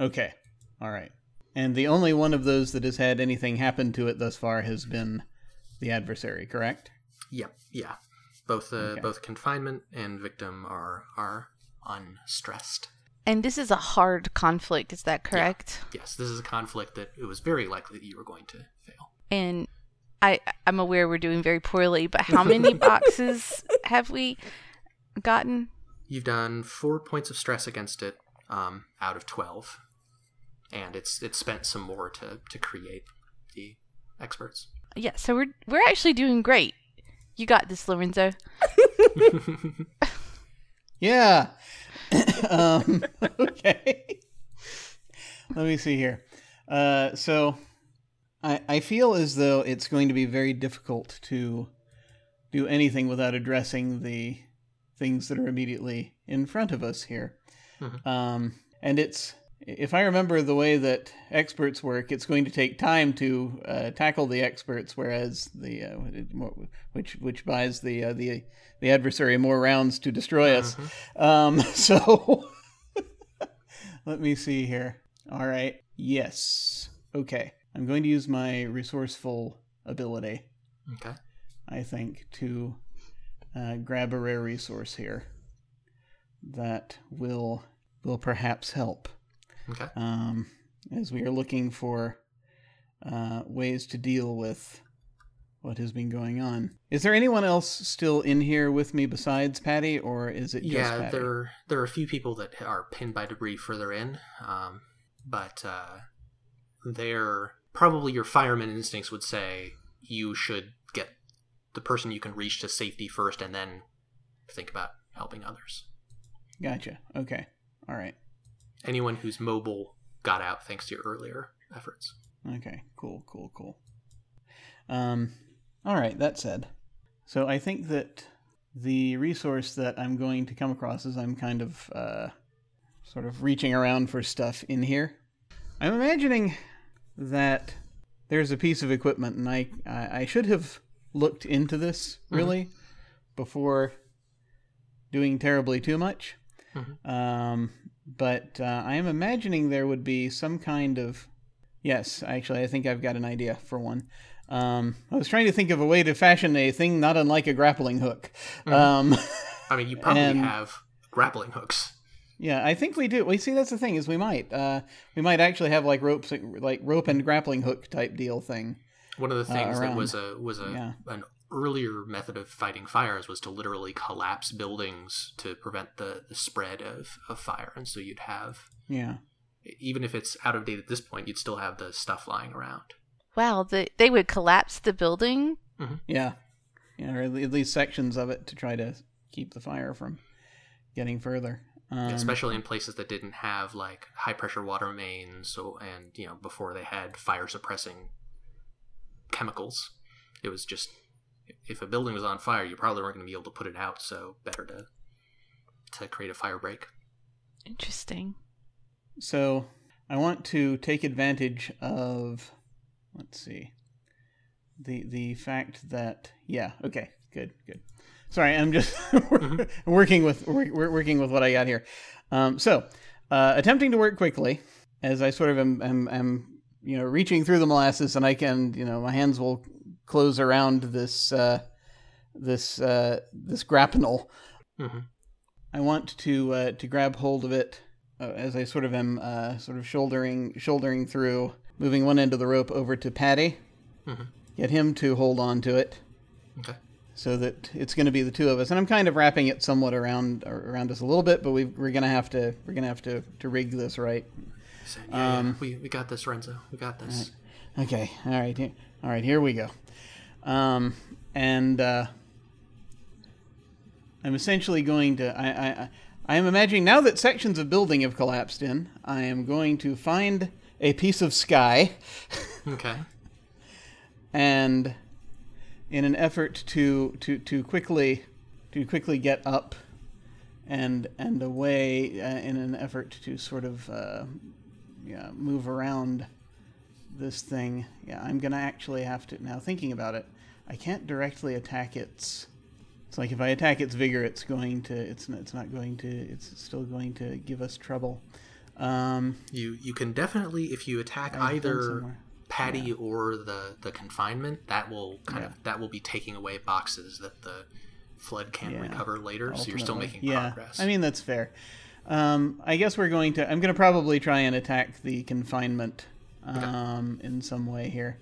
D: Okay. All right. And the only one of those that has had anything happen to it thus far has been the adversary, correct?
A: Yep, yeah. Both uh,
D: Okay.
A: both confinement and victim are are unstressed.
C: And this is a hard conflict, is that correct?
A: Yes, this is a conflict that it was very likely that you were going to fail.
C: And I I'm aware we're doing very poorly, but how many boxes have we gotten?
A: You've done four points of stress against it um, out of twelve, and it's it's spent some more to to create the experts.
C: Yeah, so we're we're actually doing great. You got this, Lorenzo.
D: Yeah. um, okay. Let me see here. Uh, so I, I feel as though it's going to be very difficult to do anything without addressing the things that are immediately in front of us here.
A: Mhm.
D: Um, and it's, if I remember the way that experts work, it's going to take time to uh, tackle the experts, whereas the uh, which which buys the uh, the the adversary more rounds to destroy us. Um, so let me see here. All right. Yes. Okay. I'm going to use my resourceful ability.
A: Okay.
D: I think, to uh, grab a rare resource here that will will perhaps help
A: Okay.
D: um, as we are looking for uh, ways to deal with what has been going on. Is there anyone else still in here with me besides Patty, or is it just
A: yeah, there there are a few people that are pinned by debris further in, um, but uh, they're probably your fireman instincts would say you should get the person you can reach to safety first, and then think about helping others.
D: Gotcha. Okay. All right.
A: Anyone who's mobile got out thanks to your earlier efforts.
D: Okay, cool, cool, cool. Um, all right, that said. So I think that the resource that I'm going to come across as I'm kind of uh, sort of reaching around for stuff in here. I'm imagining that there's a piece of equipment, and I I, I should have looked into this really before doing terribly too much. Um, but uh, I am imagining there would be some kind of Yes, actually, I think I've got an idea for one. Um, I was trying to think of a way to fashion a thing not unlike a grappling hook. Um,
A: I mean, you probably
D: And-
A: have grappling hooks.
D: yeah, I think we do. We see that's the thing is we might uh, we might actually have like ropes like rope and grappling hook type deal thing.
A: One of the things that was a was a
D: Yeah.
A: an earlier method of fighting fires was to literally collapse buildings to prevent the, the spread of, of fire, and so you'd have
D: Yeah,
A: even if it's out of date at this point, you'd still have the stuff lying around.
C: Wow, they they would collapse the building.
D: yeah, yeah, or at least sections of it to try to keep the fire from getting further. Um,
A: especially in places that didn't have like high pressure water mains so and you know before they had fire suppressing chemicals it was just if a building was on fire you probably weren't going to be able to put it out so better to to create a fire break
C: Interesting.
D: So I want to take advantage of let's see. The the fact that yeah, okay, good, good. Sorry, I'm just working with work, we're working with what I got here. Um, so, uh, attempting to work quickly as I sort of am, am, am you know reaching through the molasses, and I can you know my hands will close around this uh, this uh, this grapnel.
A: hmm
D: I want to uh, to grab hold of it uh, as I sort of am uh, sort of shouldering shouldering through, moving one end of the rope over to Patty,
A: Mhm.
D: get him to hold on to it
A: okay
D: so that it's going to be the two of us. And I'm kind of wrapping it somewhat around around us a little bit, but we we're going to have to we're going to have to to rig this right.
A: so, yeah,
D: Um,
A: yeah, we, we got this renzo we got this
D: Okay, All right. All right. here we go. Um, and uh, I'm essentially going to. I, I, I- am imagining now that sections of building have collapsed in. I am going to find a piece of sky,
A: okay
D: and in an effort to to to quickly to quickly get up and and away uh, in an effort to sort of uh, yeah move around this thing yeah i'm gonna actually have to now thinking about it i can't directly attack its it's like if i attack its vigor it's going to it's not, it's not going to it's still going to give us trouble um
A: you you can definitely if you attack
D: I
A: either patty or the the confinement that will kind
D: Yeah.
A: of that will be taking away boxes that the flood can
D: Yeah,
A: recover later so you're still
D: ultimately.
A: making
D: yeah,
A: progress
D: I mean that's fair. Um, I guess we're going to. I'm going to probably try and attack the confinement um, in some way here.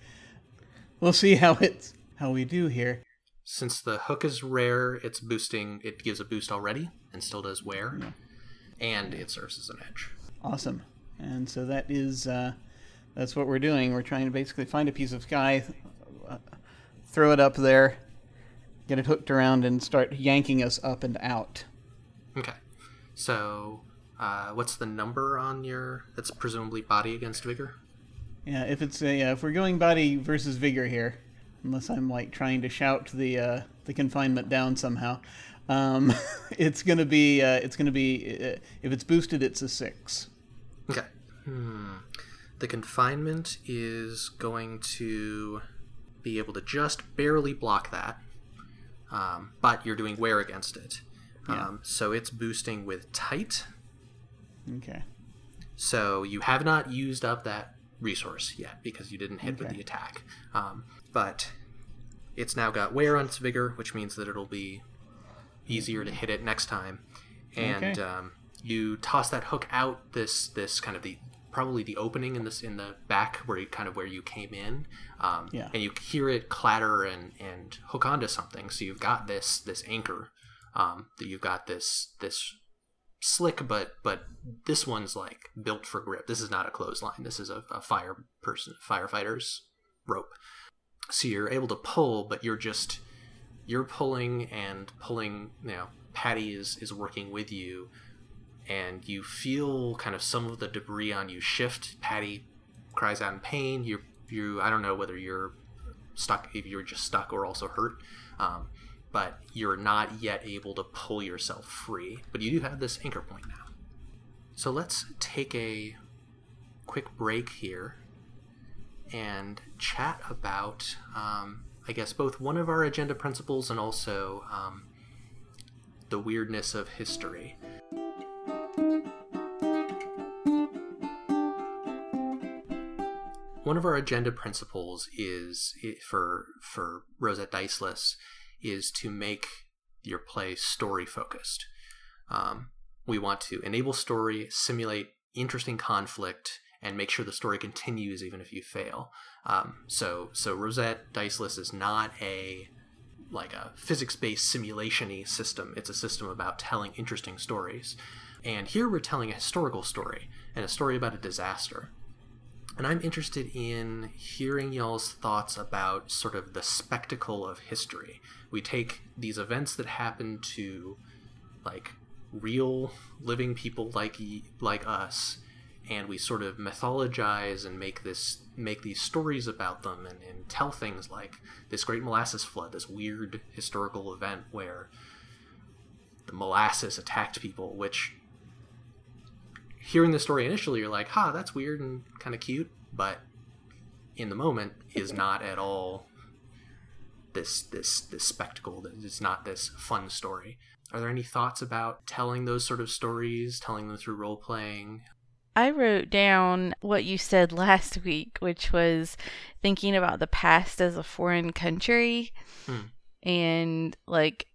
D: We'll see how it's how we do here.
A: Since the hook is rare, it's boosting. It gives a boost already, and still does wear, and it serves as an edge.
D: Awesome. And so that is uh, that's what we're doing. We're trying to basically find a piece of sky, uh, throw it up there, get it hooked around, and start yanking us up and out.
A: Okay, so uh, what's the number on your? That's presumably body against vigor.
D: Yeah, if it's a, yeah, if we're going body versus vigor here, unless I'm like trying to shout the uh, the confinement down somehow, um, it's gonna be uh, it's gonna be uh, if it's boosted, it's a six.
A: Okay. Hmm. The confinement is going to be able to just barely block that, um, but you're doing wear against it.
D: Yeah.
A: Um, so it's boosting with tight.
D: Okay.
A: So you have not used up that resource yet because you didn't hit with the attack. Um, but it's now got wear on its vigor, which means that it'll be easier to hit it next time. And
D: Okay.
A: um, you toss that hook out this this kind of the probably the opening in this in the back where you kind of where you came in. Um,
D: Yeah.
A: And you hear it clatter and and hook onto something. So you've got this this anchor. Um, that you've got this this slick, but but this one's like built for grip. This is not a clothesline. This is a, a fire person firefighter's rope. So you're able to pull, but you're just you're pulling and pulling. You know, Patty is is working with you, and you feel kind of some of the debris on you shift. Patty cries out in pain. You you I don't know whether you're stuck if you're just stuck or also hurt. Um, but you're not yet able to pull yourself free. But you do have this anchor point now. So let's take a quick break here and chat about, um, I guess, both one of our agenda principles and also um, the weirdness of history. One of our agenda principles is for for Rosette Diceless is to make your play story focused. Um, we want to enable story, simulate interesting conflict, and make sure the story continues even if you fail. Um, so so Rosette Diceless is not a like a physics-based simulation-y system. It's a system about telling interesting stories. And here we're telling a historical story and a story about a disaster. And I'm interested in hearing y'all's thoughts about sort of the spectacle of history. We take these events that happen to like real living people like like us and we sort of mythologize and make this make these stories about them and, and tell things like this great molasses flood this weird historical event where the molasses attacked people which hearing the story initially you're like ha that's weird and kind of cute but in the moment is not at all this this this spectacle it's not this fun story are there any thoughts about telling those sort of stories telling them through role playing
C: I wrote down what you said last week, which was thinking about the past as a foreign country
A: Hmm.
C: and like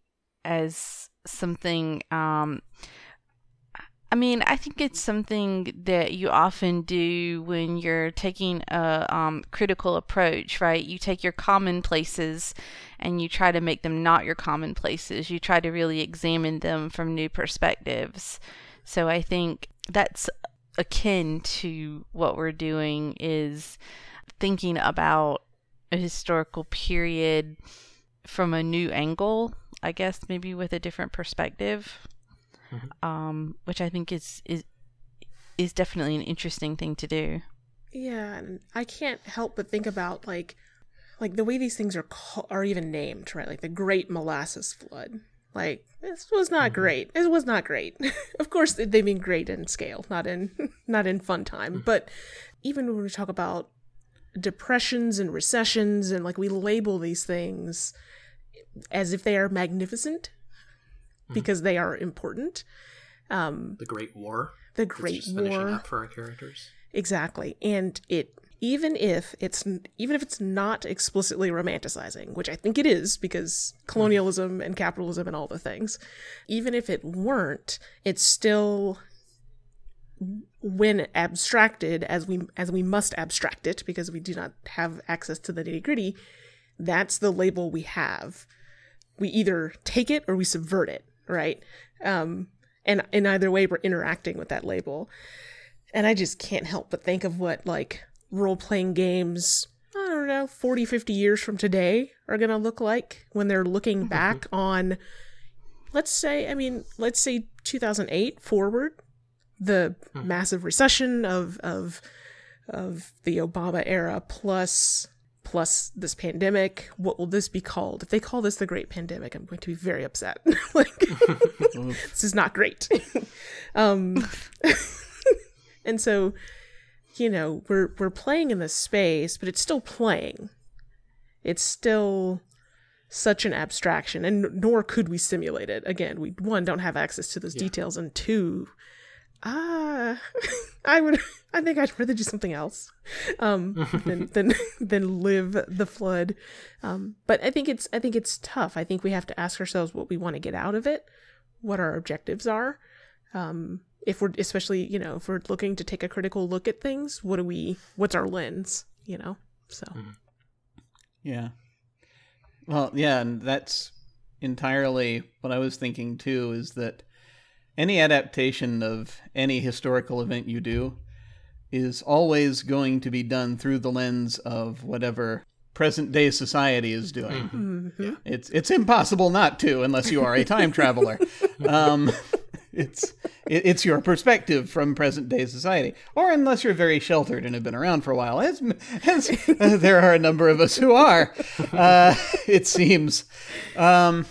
C: as something um I mean, I think it's something that you often do when you're taking a um, critical approach, right? You take your commonplaces and you try to make them not your commonplaces. You try to really examine them from new perspectives. So I think that's akin to what we're doing is thinking about a historical period from a new angle, I guess maybe with a different perspective. Mm-hmm. Um, which I think is is is definitely an interesting thing to do.
E: Yeah, and I can't help but think about like like the way these things are call- are even named, right? Like the Great Molasses Flood. Like this was not mm-hmm. great. It was not great. of course, they mean great in scale, not in not in fun time. Mm-hmm. But even when we talk about depressions and recessions, and like we label these things as if they are magnificent because they are important. Um,
A: the great war
E: the Great
A: just finishing
E: War.
A: up for our characters
E: Exactly. And it even if it's even if it's not explicitly romanticizing, which I think it is because colonialism and capitalism and all the things, even if it weren't, it's still when abstracted as we as we must abstract it because we do not have access to the nitty-gritty, that's the label we have. We either take it or we subvert it, right? Um and in either way we're interacting with that label. And I just can't help but think of what like role playing games, I don't know, 40, 50 years from today are going to look like when they're looking back on, let's say, I mean, let's say 2008 forward, the massive recession of, of, of the Obama era plus plus this pandemic. What will this be called? If they call this the Great Pandemic, I'm going to be very upset. like this is not great. um, and so, you know, we're we're playing in this space, but it's still playing. It's still such an abstraction, and nor could we simulate it. Again, we one don't have access to those details, and two, ah, I would, I think I'd rather do something else, um, than than than live the flood. Um, but I think it's I think it's tough. I think we have to ask ourselves what we want to get out of it, what our objectives are. Um, if we're especially you know if we're looking to take a critical look at things, what do we? What's our lens? You know, so.
D: Yeah. Well, yeah, and that's entirely what I was thinking too is that any adaptation of any historical event you do is always going to be done through the lens of whatever present day society is doing. Yeah, It's it's impossible not to unless you are a time traveler. um, it's it, it's your perspective from present day society, or unless you're very sheltered and have been around for a while, as, as uh, there are a number of us who are. Uh, it seems. Um,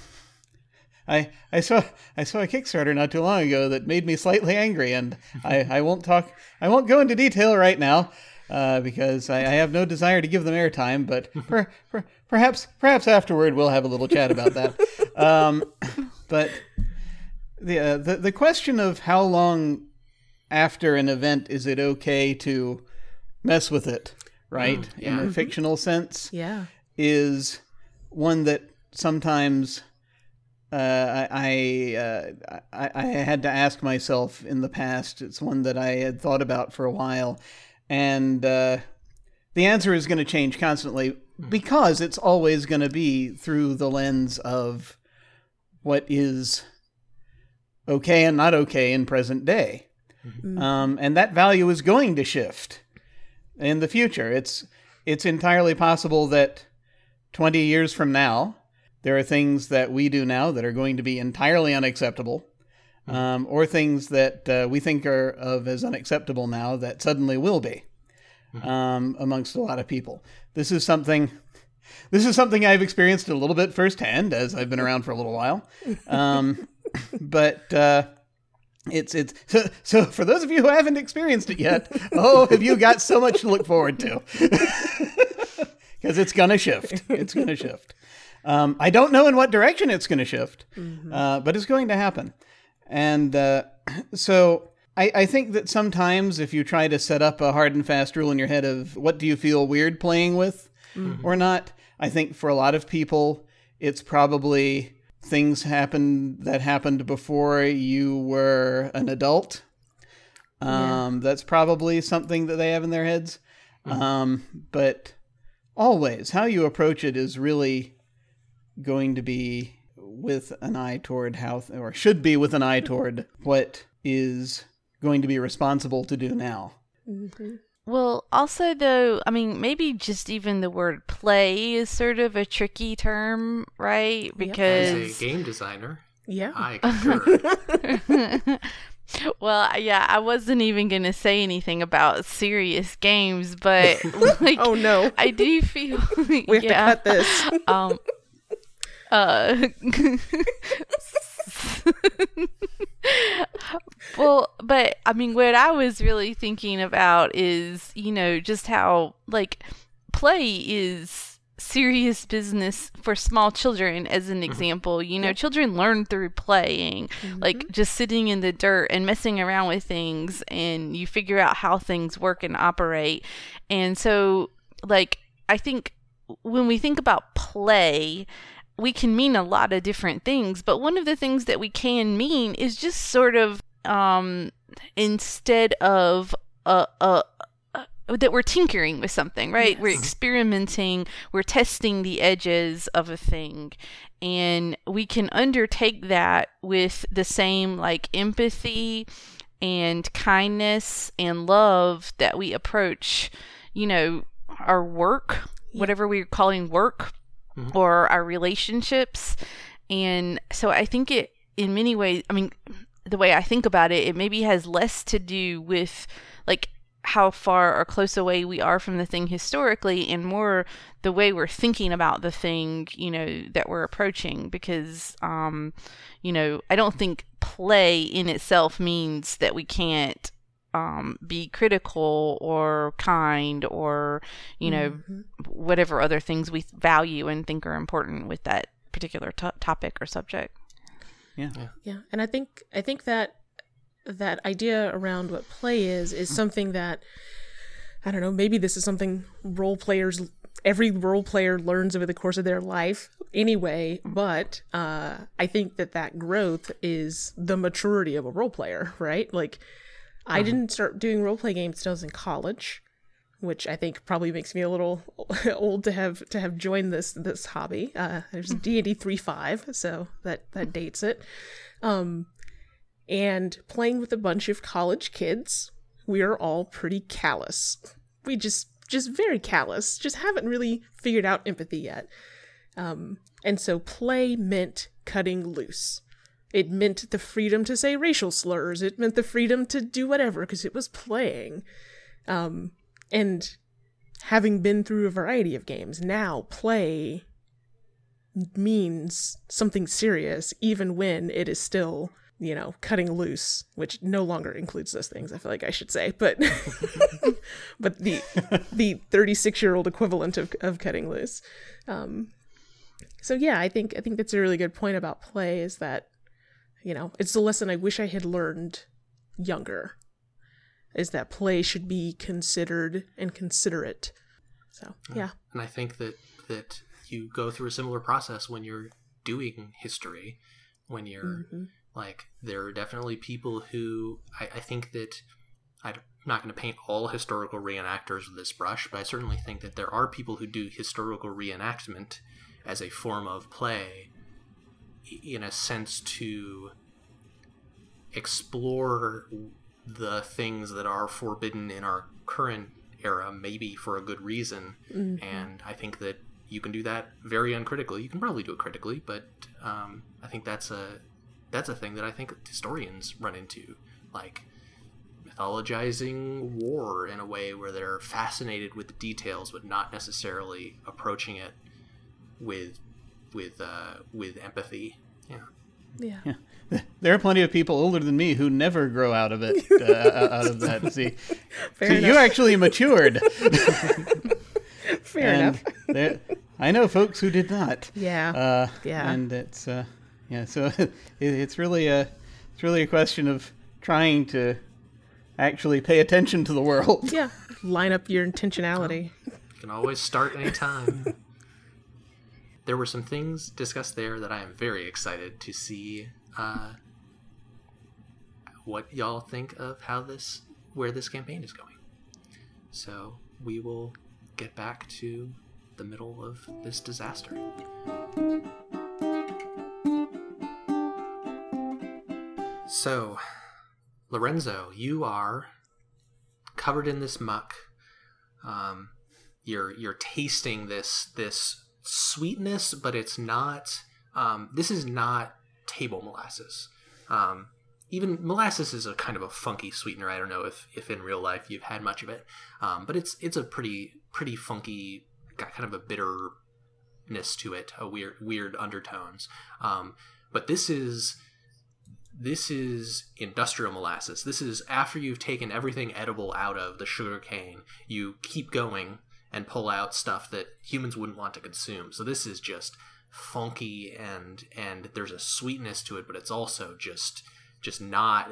D: I I saw I saw a Kickstarter not too long ago that made me slightly angry, and I, I won't talk I won't go into detail right now uh, because I, I have no desire to give them airtime. But per, per, perhaps perhaps afterward we'll have a little chat about that. Um, but the, uh, the the question of how long after an event is it okay to mess with it, right? In a fictional sense,
E: Yeah.
D: is one that sometimes uh, I I, uh, I I had to ask myself in the past. It's one that I had thought about for a while, and uh, the answer is going to change constantly because it's always going to be through the lens of what is okay and not okay in present day, um, and that value is going to shift in the future. It's it's entirely possible that twenty years from now there are things that we do now that are going to be entirely unacceptable, um, or things that uh, we think are of as unacceptable now that suddenly will be um, amongst a lot of people. This is something. This is something I've experienced a little bit firsthand as I've been around for a little while, um, but uh, it's it's so, so for those of you who haven't experienced it yet. Oh, have you got so much to look forward to? Because it's gonna shift. It's gonna shift. Um, I don't know in what direction it's going to shift, uh, but it's going to happen. And uh, so I, I think that sometimes if you try to set up a hard and fast rule in your head of what do you feel weird playing with or not, I think for a lot of people, it's probably things happened that happened before you were an adult. Um, That's probably something that they have in their heads. Um, but always, how you approach it is really going to be with an eye toward how, or should be with an eye toward what is going to be responsible to do now.
C: Well, also though, I mean, maybe just even the word play is sort of a tricky term, right? Because.
A: As a game designer,
E: Yeah.
A: I concur.
C: well, yeah, I wasn't even going to say anything about serious games, but like
E: Oh no.
C: I do feel
E: We have
C: yeah.
E: to cut this.
C: um uh well but i mean what i was really thinking about is you know just how like play is serious business for small children as an example. You know children learn through playing like just sitting in the dirt and messing around with things and you figure out how things work and operate. And so like i think when we think about play we can mean a lot of different things, but one of the things that we can mean is just sort of um, instead of uh, uh, uh, that we're tinkering with something, right? We're experimenting, we're testing the edges of a thing, and we can undertake that with the same like empathy and kindness and love that we approach, you know, our work, whatever we're calling work or our relationships. And so I think it, in many ways, I mean, the way I think about it, it maybe has less to do with like how far or close away we are from the thing historically and more the way we're thinking about the thing, you know, that we're approaching because um, you know, I don't think play in itself means that we can't um, be critical or kind or you know
E: Mm-hmm.
C: whatever other things we value and think are important with that particular to topic or subject.
D: Yeah.
E: Yeah, and I think I think that that idea around what play is is something that I don't know. Maybe this is something role players, every role player learns over the course of their life anyway. But uh, I think that that growth is the maturity of a role player, right? Like, I didn't start doing role play games until I was in college, which I think probably makes me a little old to have to have joined this this hobby. Uh, there's D and D three five, so that that dates it. Um, and playing with a bunch of college kids, we are all pretty callous. We just just very callous. Just haven't really figured out empathy yet. Um, and so play meant cutting loose. It meant the freedom to say racial slurs. It meant the freedom to do whatever because it was playing. Um, and having been through a variety of games, now play means something serious, even when it is still, you know, cutting loose, which no longer includes those things. I feel like I should say, but but the the thirty six year old equivalent of of cutting loose. Um, so yeah, I think I think that's a really good point about play. Is that you know it's the lesson I wish I had learned younger. Is that play should be considered and considerate. So yeah,
A: And I think that that you go through a similar process when you're doing history. When you're mm-hmm. like, there are definitely people who I, I think that I'm not going to paint all historical reenactors with this brush, but I certainly think that there are people who do historical reenactment as a form of play, in a sense to explore the things that are forbidden in our current era, maybe for a good reason. And I think that you can do that very uncritically. You can probably do it critically, but um, I think that's a that's a thing that I think historians run into, like mythologizing war in a way where they're fascinated with the details, but not necessarily approaching it with with uh, with empathy. Yeah.
E: yeah.
D: There are plenty of people older than me who never grow out of it, uh, out of that. See,
E: Fair
D: so
E: enough.
D: you actually matured.
E: Fair
D: and
E: enough.
D: there, I know folks who did not.
E: Yeah.
D: Uh,
E: Yeah.
D: And it's uh, yeah. So it, it's really a it's really a question of trying to actually pay attention to the world.
E: yeah. Line up your intentionality.
A: You can always start anytime. There were some things discussed there that I am very excited to see uh, what y'all think of how this where this campaign is going. So we will get back to the middle of this disaster. So, Lorenzo, you are covered in this muck. Um, you're you're tasting this this sweetness, but it's not. Um, this is not table molasses. Um, even molasses is a kind of a funky sweetener. I don't know if, if in real life you've had much of it, um, but it's it's a pretty pretty funky, got kind of a bitterness to it, a weird weird undertones. Um, but this is this is industrial molasses. This is after you've taken everything edible out of the sugar cane, you keep going and pull out stuff that humans wouldn't want to consume. So this is just funky and and there's a sweetness to it, but it's also just just not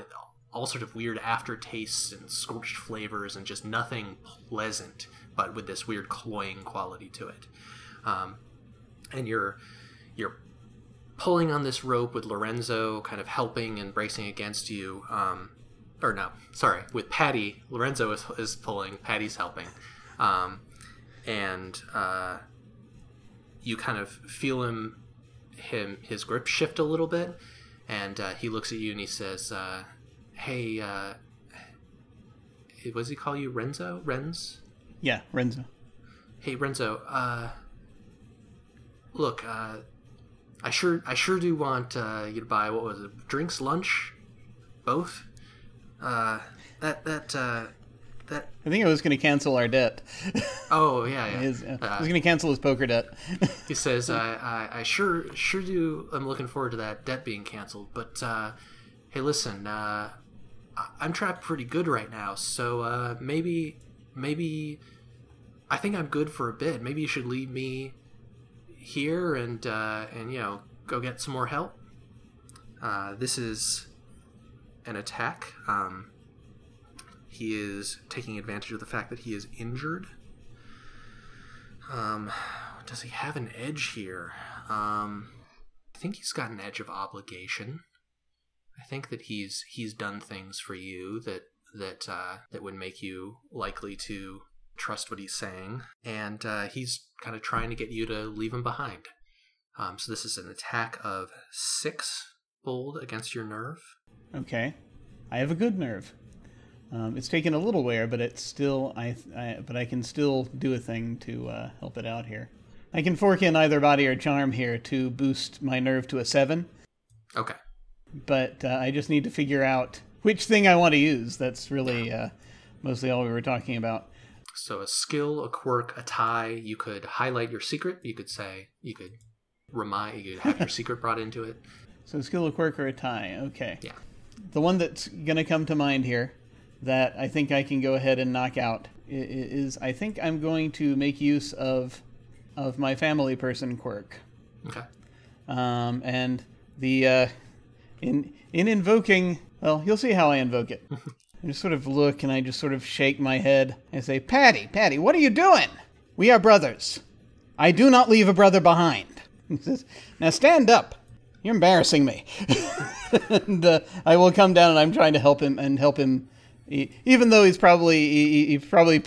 A: all sort of weird aftertastes and scorched flavors and just nothing pleasant, but with this weird cloying quality to it. Um, and you're you're pulling on this rope with Lorenzo kind of helping and bracing against you. Um, or no, sorry, with Patty. Lorenzo is, is pulling, Patty's helping. Um, and uh, you kind of feel him, him, his grip shift a little bit. And uh, he looks at you and he says, uh, Hey, uh, what does he call you? Renzo? Renz?
D: Yeah, Renzo.
A: Hey Renzo, uh look, uh I sure I sure do want uh you to buy what was it, drinks, lunch? Both? Uh that that uh that.
D: I think I was going to cancel our debt.
A: Oh yeah, yeah.
D: His, uh, I
A: Uh,
D: was going to cancel his poker debt.
A: He says, I, I, I sure sure do. I'm looking forward to that debt being canceled. But uh, hey, listen, uh, I'm trapped pretty good right now. So uh, maybe maybe I think I'm good for a bit. Maybe you should leave me here and uh, and you know go get some more help. Uh, this is an attack. Um, he is taking advantage of the fact that he is injured. Um, does he have an edge here? Um, I think he's got an edge of obligation. I think that he's he's done things for you that that uh, that would make you likely to trust what he's saying, and uh, he's kind of trying to get you to leave him behind. Um, so this is an attack of six bold against your nerve.
D: Okay, I have a good nerve. Um, it's taken a little wear, but it's still I, I but I can still do a thing to uh, help it out here. I can fork in either body or charm here to boost my nerve to a seven,
A: Okay.
D: but uh, I just need to figure out which thing I want to use. That's really uh, mostly all we were talking about.
A: So a skill, a quirk, a tie. You could highlight your secret. You could say you could remind. You could have your secret brought into it.
D: So a skill, a quirk, or a tie. Okay.
A: Yeah.
D: The one that's going to come to mind here that I think I can go ahead and knock out is I think I'm going to make use of of my family person quirk.
A: Okay.
D: Um, and the uh, in in invoking, well, you'll see how I invoke it. I just sort of look and I just sort of shake my head and say, "Patty, Patty, what are you doing? We are brothers. I do not leave a brother behind." Says, "Now stand up. You're embarrassing me." and uh, I will come down and I'm trying to help him and help him, e- even though he's probably he, he- he's probably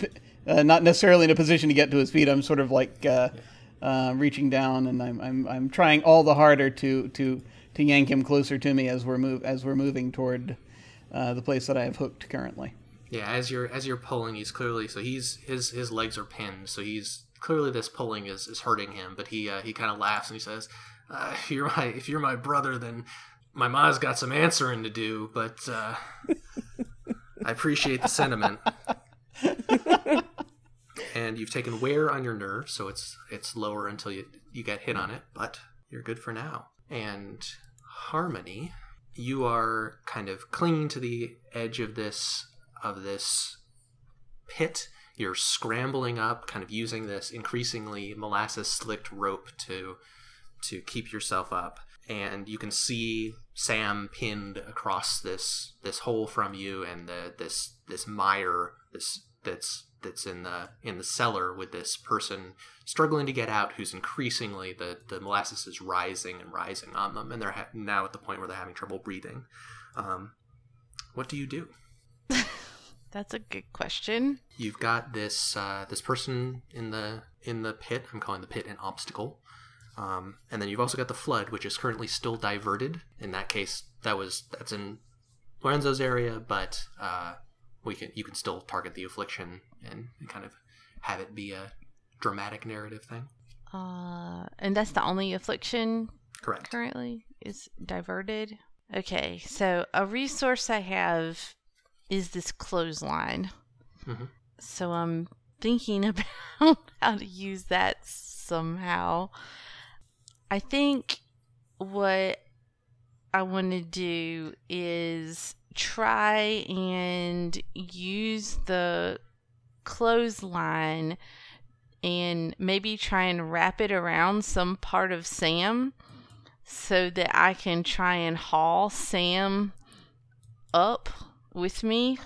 D: uh, not necessarily in a position to get to his feet. I'm sort of like uh, uh, reaching down and I'm, I'm I'm trying all the harder to to to yank him closer to me as we're move as we're moving toward uh, the place that I have hooked currently.
A: Yeah. As you're as you're pulling, he's clearly so he's his his legs are pinned. So he's clearly this pulling is is hurting him. But he uh, he kind of laughs and he says, uh, "If you're my if you're my brother, then my ma's got some answering to do. But I appreciate the sentiment." and you've taken wear on your nerve, so it's it's lower until you you get hit on it, but you're good for now. And harmony, you are kind of clinging to the edge of this of this pit. You're scrambling up, kind of using this increasingly molasses slicked rope to to keep yourself up. And you can see Sam pinned across this this hole from you, and the this this mire this that's that's in the in the cellar with this person struggling to get out, who's increasingly the the molasses is rising and rising on them, and they're ha- now at the point where they're having trouble breathing. Um, what do you do?
C: That's a good question.
A: You've got this uh, this person in the in the pit. I'm calling the pit an obstacle. Um, and then you've also got the flood, which is currently still diverted. In that case, that was that's in Lorenzo's area, but uh, we can you can still target the affliction and kind of have it be a dramatic narrative thing.
C: Uh, and that's the only affliction
A: Correct.
C: currently is diverted. Okay, so a resource I have is this clothesline.
A: Mhm.
C: So I'm thinking about how to use that somehow. I think what I want to do is try and use the clothesline and maybe try and wrap it around some part of Sam so that I can try and haul Sam up with me.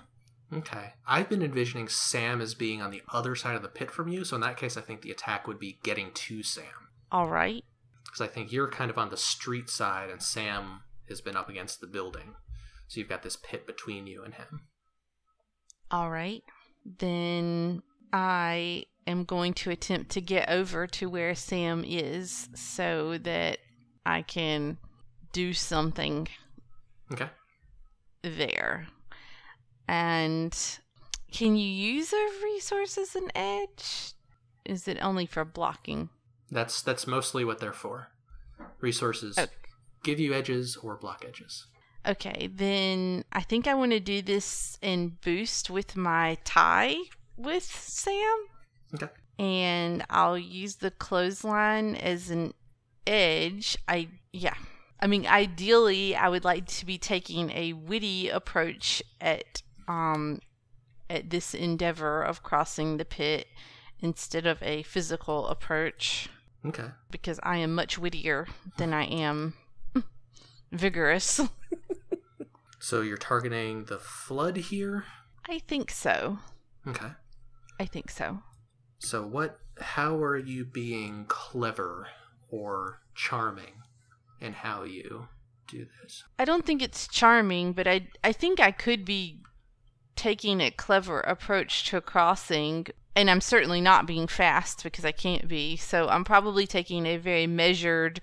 A: Okay. I've been envisioning Sam as being on the other side of the pit from you, so in that case, I think the attack would be getting to Sam.
C: All right.
A: Because I think you're kind of on the street side and Sam has been up against the building. So you've got this pit between you and him.
C: All right. Then I am going to attempt to get over to where Sam is so that I can do something
A: Okay.
C: there. And can you use a resource as an edge? Is it only for blocking?
A: That's that's mostly what they're for. Resources
C: Okay.
A: give you edges or block edges.
C: Okay, then I think I want to do this in boost with my tie with Sam.
A: Okay.
C: And I'll use the clothesline as an edge. I yeah. I mean, ideally, I would like to be taking a witty approach at um at this endeavor of crossing the pit instead of a physical approach
A: Okay.
C: because I am much wittier than I am vigorous.
A: So you're targeting the flood here?
C: I think so.
A: Okay.
C: I think so.
A: So what how are you being clever or charming in how you do this?
C: I don't think it's charming, but I I think I could be taking a clever approach to a crossing, and I'm certainly not being fast because I can't be. So I'm probably taking a very measured,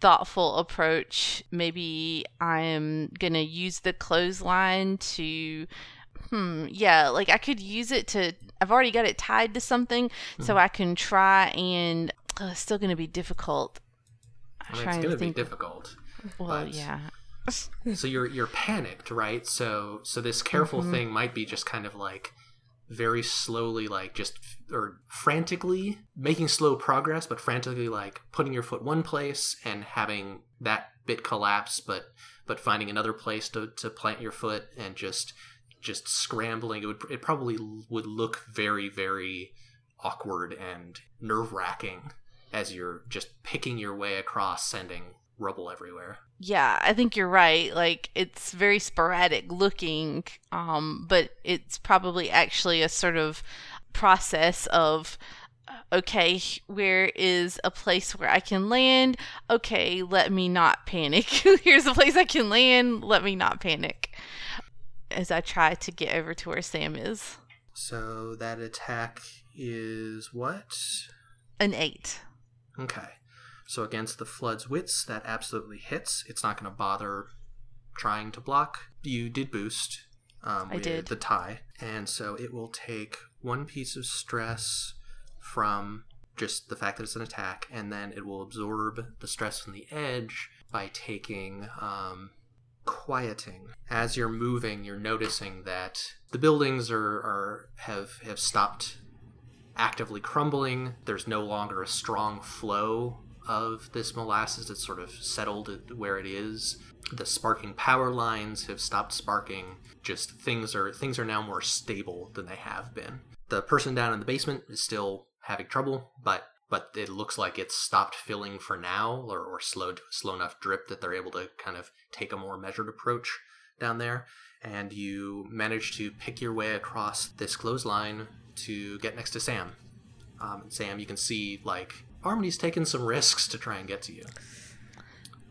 C: thoughtful approach. Maybe I'm gonna use the clothesline to. Hmm. Yeah, like I could use it to. I've already got it tied to something, so I can try and. Uh, it's still gonna be difficult. I'm
A: I mean, it's going
C: to
A: to be difficult.
C: well,
A: but-
C: yeah.
A: so you're you're panicked, right? So so this careful
C: Mm-hmm.
A: thing might be just kind of like very slowly like just or frantically making slow progress but frantically like putting your foot one place and having that bit collapse but but finding another place to, to plant your foot and just just scrambling. It would it probably would look very very awkward and nerve-wracking as you're just picking your way across sending rubble everywhere
C: Yeah, I think you're right. Like it's very sporadic looking, um, but it's probably actually a sort of process of uh, okay, where is a place where I can land? Okay, let me not panic. Here's a place I can land. Let me not panic. As I try to get over to where Sam is.
A: So that attack is what?
C: An eight.
A: Okay. So against the Flood's wits, that absolutely hits. It's not going to bother trying to block. You did boost um, with
C: did.
A: the tie, and so it will take one piece of stress from just the fact that it's an attack, and then it will absorb the stress from the edge by taking um, quieting. As you're moving, you're noticing that the buildings are, are have have stopped actively crumbling. There's no longer a strong flow of this molasses. that's sort of settled where it is. The sparking power lines have stopped sparking. Just things are things are now more stable than they have been. The person down in the basement is still having trouble, but but it looks like it's stopped filling for now, or, or slowed slow enough drip that they're able to kind of take a more measured approach down there. And you manage to pick your way across this clothesline to get next to Sam. Um, Sam, you can see like Harmony's taken some risks to try and get to you.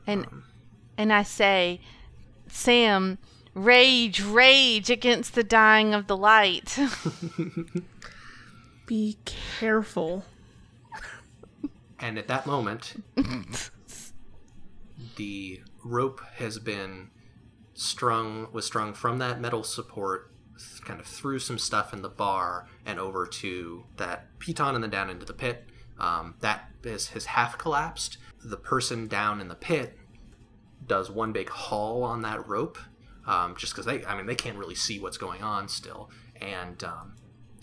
C: And and I say, Sam, rage, rage against the dying of the light.
E: Be careful.
A: And at that moment, the rope has been strung was strung from that metal support kind of through some stuff in the bar and over to that piton and then down into the pit. Um, that is, has half collapsed. The person down in the pit does one big haul on that rope, um, just because they, I mean, they can't really see what's going on still, and um,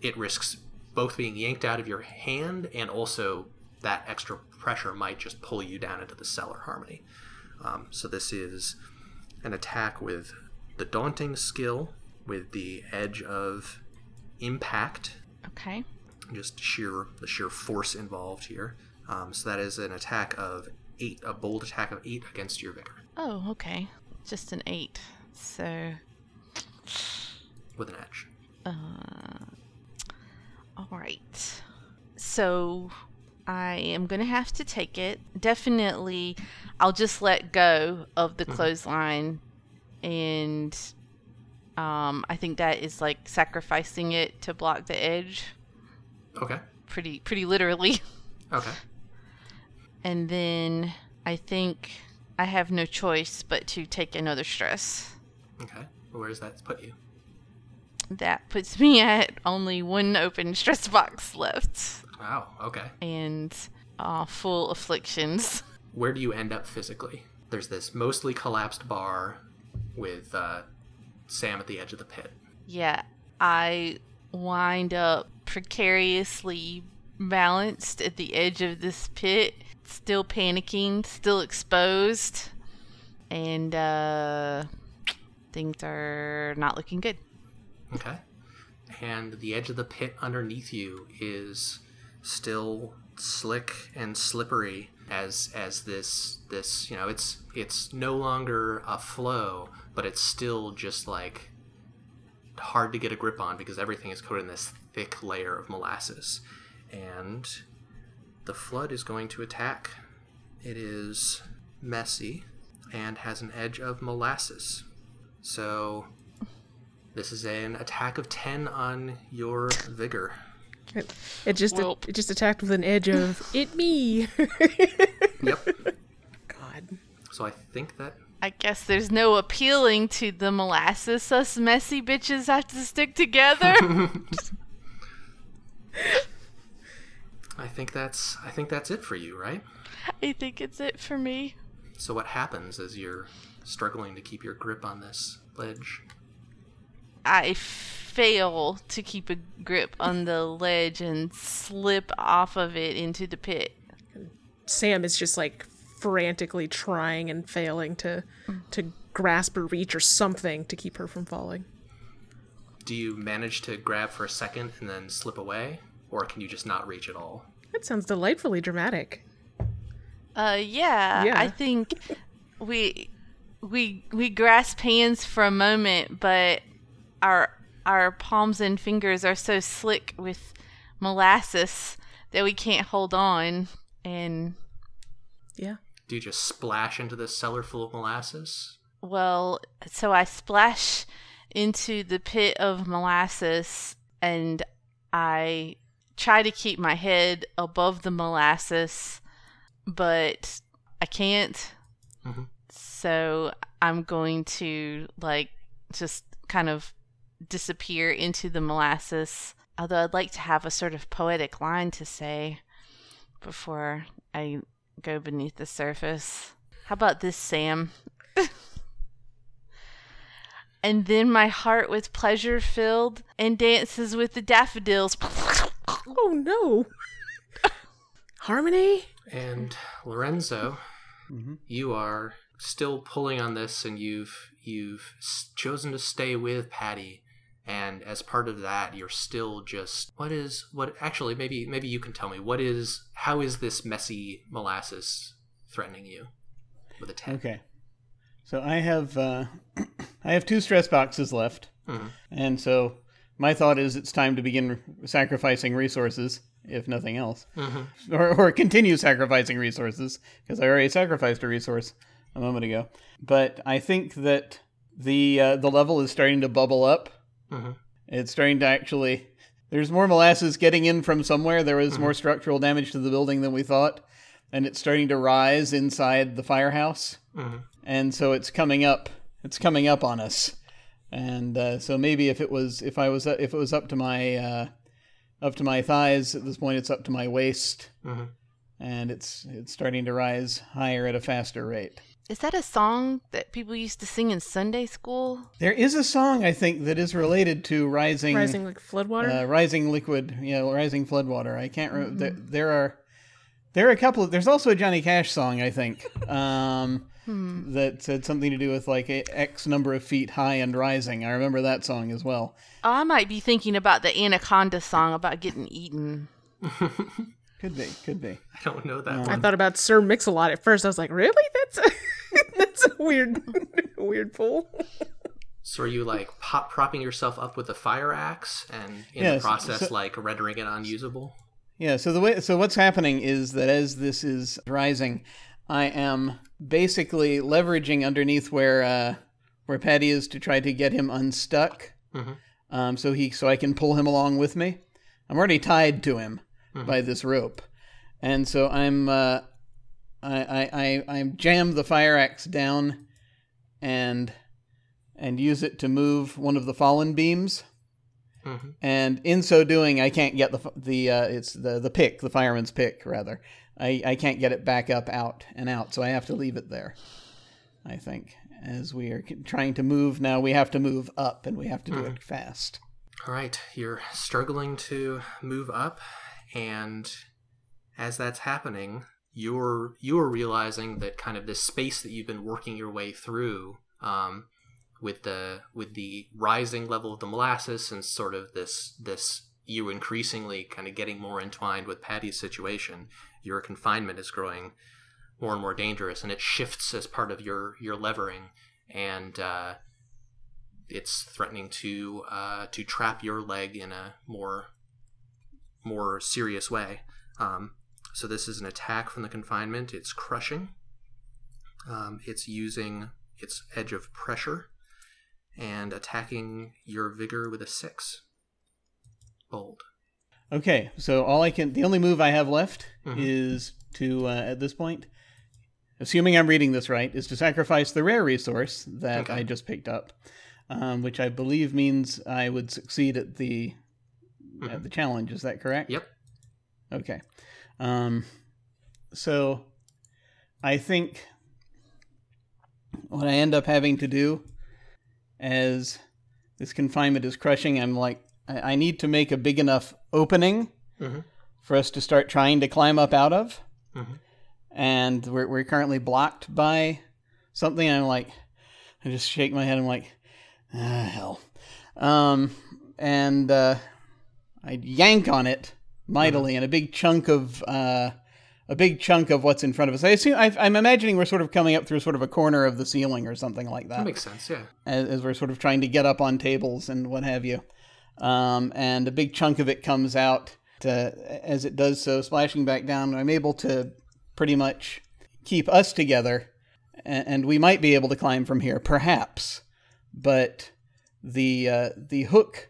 A: it risks both being yanked out of your hand and also that extra pressure might just pull you down into the cellar harmony. Um, so this is an attack with the daunting skill, with the edge of impact,
C: okay.
A: Just sheer the sheer force involved here. Um, so that is an attack of eight, a bold attack of eight against your vigor
C: Oh, okay. Just an eight. So,
A: with an edge.
C: Uh, all right. So, I am going to have to take it. Definitely, I'll just let go of the clothesline. And um, I think that is like sacrificing it to block the edge.
A: Okay.
C: Pretty, pretty literally.
A: Okay.
C: And then I think I have no choice but to take another stress.
A: Okay. Where does that put you?
C: That puts me at only one open stress box left
A: Wow. Okay.
C: and uh, full afflictions.
A: where do you end up physically? There's this mostly collapsed bar. with uh, Sam at the edge of the pit.
C: Yeah, I wind up precariously balanced at the edge of this pit, still panicking, still exposed, and uh, things are not looking good.
A: Okay. And the edge of the pit underneath you is still slick and slippery as as this this you know it's it's no longer a flow but it's still just like hard to get a grip on because everything is coated in this thick layer of molasses and the flood is going to attack it is messy and has an edge of molasses so this is an attack of 10 on your vigor.
E: It, it just
C: Welp.
E: it just attacked with an edge of it me.
A: Yep.
E: God.
A: So I think that
C: I guess there's no appealing to the molasses. Us messy bitches have to stick together.
A: I think that's I think that's it for you, right?
C: I think it's it for me.
A: So what happens as you're struggling to keep your grip on this ledge?
C: I fail to keep a grip on the ledge and slip off of it into the pit.
E: Sam is just like frantically trying and failing to to grasp or reach or something to keep her from falling.
A: Do you manage to grab for a second and then slip away, or can you just not reach at all?
E: That sounds delightfully dramatic.
C: Uh, yeah,
E: Yeah.
C: I think we we we grasp hands for a moment, but our our palms and fingers are so slick with molasses that we can't hold on. And
E: Yeah.
A: Do you just splash into this cellar full of molasses?
C: well, so I splash into the pit of molasses, and I try to keep my head above the molasses, but I can't.
A: Mhm.
C: So I'm going to like just kind of disappear into the molasses. Although I'd like to have a sort of poetic line to say before I go beneath the surface. How about this, Sam? and then my heart with pleasure filled and dances with the daffodils.
E: Oh no. Harmony?
A: And Lorenzo,
D: Mhm.
A: you are still pulling on this, and you've you've chosen to stay with Patty. And as part of that, you're still just what is what? Actually, maybe maybe you can tell me what is how is this messy molasses threatening you with a ten?
D: Okay. So I have uh, I have two stress boxes left,
A: Mhm.
D: and so my thought is it's time to begin sacrificing resources, if nothing else,
A: Mhm.
D: or, or continue sacrificing resources because I already sacrificed a resource a moment ago. But I think that the uh, the level is starting to bubble up.
A: Mhm.
D: It's starting to actually. There's more molasses getting in from somewhere. There was more structural damage to the building than we thought, and it's starting to rise inside the firehouse. And so it's coming up it's coming up on us and uh, so maybe if it was if i was if it was up to my uh, up to my thighs at this point it's up to my waist
A: Mhm.
D: and it's it's starting to rise higher at a faster rate
C: Is that a song that people used to sing in Sunday school?
D: there is a song i think that is related to rising
E: Rising like floodwater?
D: uh, rising liquid you know rising floodwater i can't remember there, there are there are a couple of there's also a johnny cash song i think um Hmm. that said something to do with like a x number of feet high and rising i remember that song as well
C: Oh, I might be thinking about the Anaconda song about getting eaten.
D: could be could be
A: I don't know that
E: um,
A: one.
E: I thought about Sir Mix-a-Lot at first. I was like, really? That's a, that's a weird weird pull.
A: So are you like pop propping yourself up with a fire axe and in
D: Yes,
A: the process
D: so-
A: like rendering it unusable?
D: Yeah, so the way so what's happening is that as this is rising, I am basically leveraging underneath where uh, where Patty is to try to get him unstuck.
A: Mhm.
D: Um, so he so I can pull him along with me. I'm already tied to him by this rope, and so I'm uh, I, I I I jam the fire axe down, and and use it to move one of the fallen beams
A: Mhm.
D: and in so doing, I can't get the the uh, it's the the pick, the fireman's pick rather. I I can't get it back up, out and out, so I have to leave it there. I think. As we are trying to move now, we have to move up and we have to do
A: Mm-hmm.
D: it fast.
A: All right, you're struggling to move up, and as that's happening, you're you're realizing that kind of this space that you've been working your way through, um, with the with the rising level of the molasses and sort of this this you increasingly kind of getting more entwined with Patty's situation, your confinement is growing more and more dangerous, and it shifts as part of your your levering, and uh, it's threatening to uh, to trap your leg in a more more serious way. Um, so this is an attack from the confinement. It's crushing. Um, it's using its edge of pressure and attacking your vigor with a six. Bold.
D: Okay, so all I can, the only move I have left
A: Mhm.
D: is to, uh, at this point, assuming I'm reading this right, is to sacrifice the rare resource that
A: Okay.
D: I just picked up, um, which I believe means I would succeed at the at the challenge. Is that correct?
A: Yep.
D: Okay. Um, so I think what I end up having to do as this confinement is crushing, I'm like, I, I need to make a big enough opening
A: Mhm.
D: for us to start trying to climb up out of.
A: Mhm.
D: And we're, we're currently blocked by something. I'm like, I just shake my head. I'm like, ah, hell. Um, and uh, I yank on it mightily, and a big chunk of uh, a big chunk of what's in front of us. I assume I, I'm imagining we're sort of coming up through sort of a corner of the ceiling or something like that,
A: That makes sense. Yeah.
D: as, as we're sort of trying to get up on tables and what have you. Um, and a big chunk of it comes out to, as it does so, splashing back down. I'm able to pretty much keep us together, and, and we might be able to climb from here, perhaps. But the uh, the hook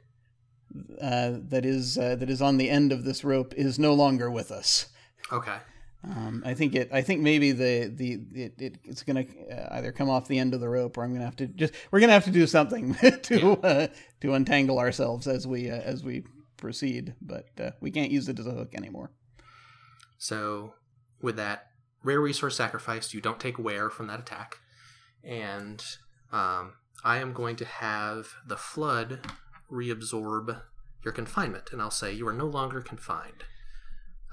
D: uh, that is uh, that is on the end of this rope is no longer with us.
A: Okay.
D: Um, I think it. I think maybe the the it, it it's gonna uh, either come off the end of the rope, or I'm gonna have to just we're gonna have to do something to uh, to untangle ourselves as we uh, as we proceed. But uh, we can't use it as a hook anymore.
A: So, with that rare resource sacrificed, you don't take wear from that attack. And um, I am going to have the flood reabsorb your confinement. And I'll say you are no longer confined.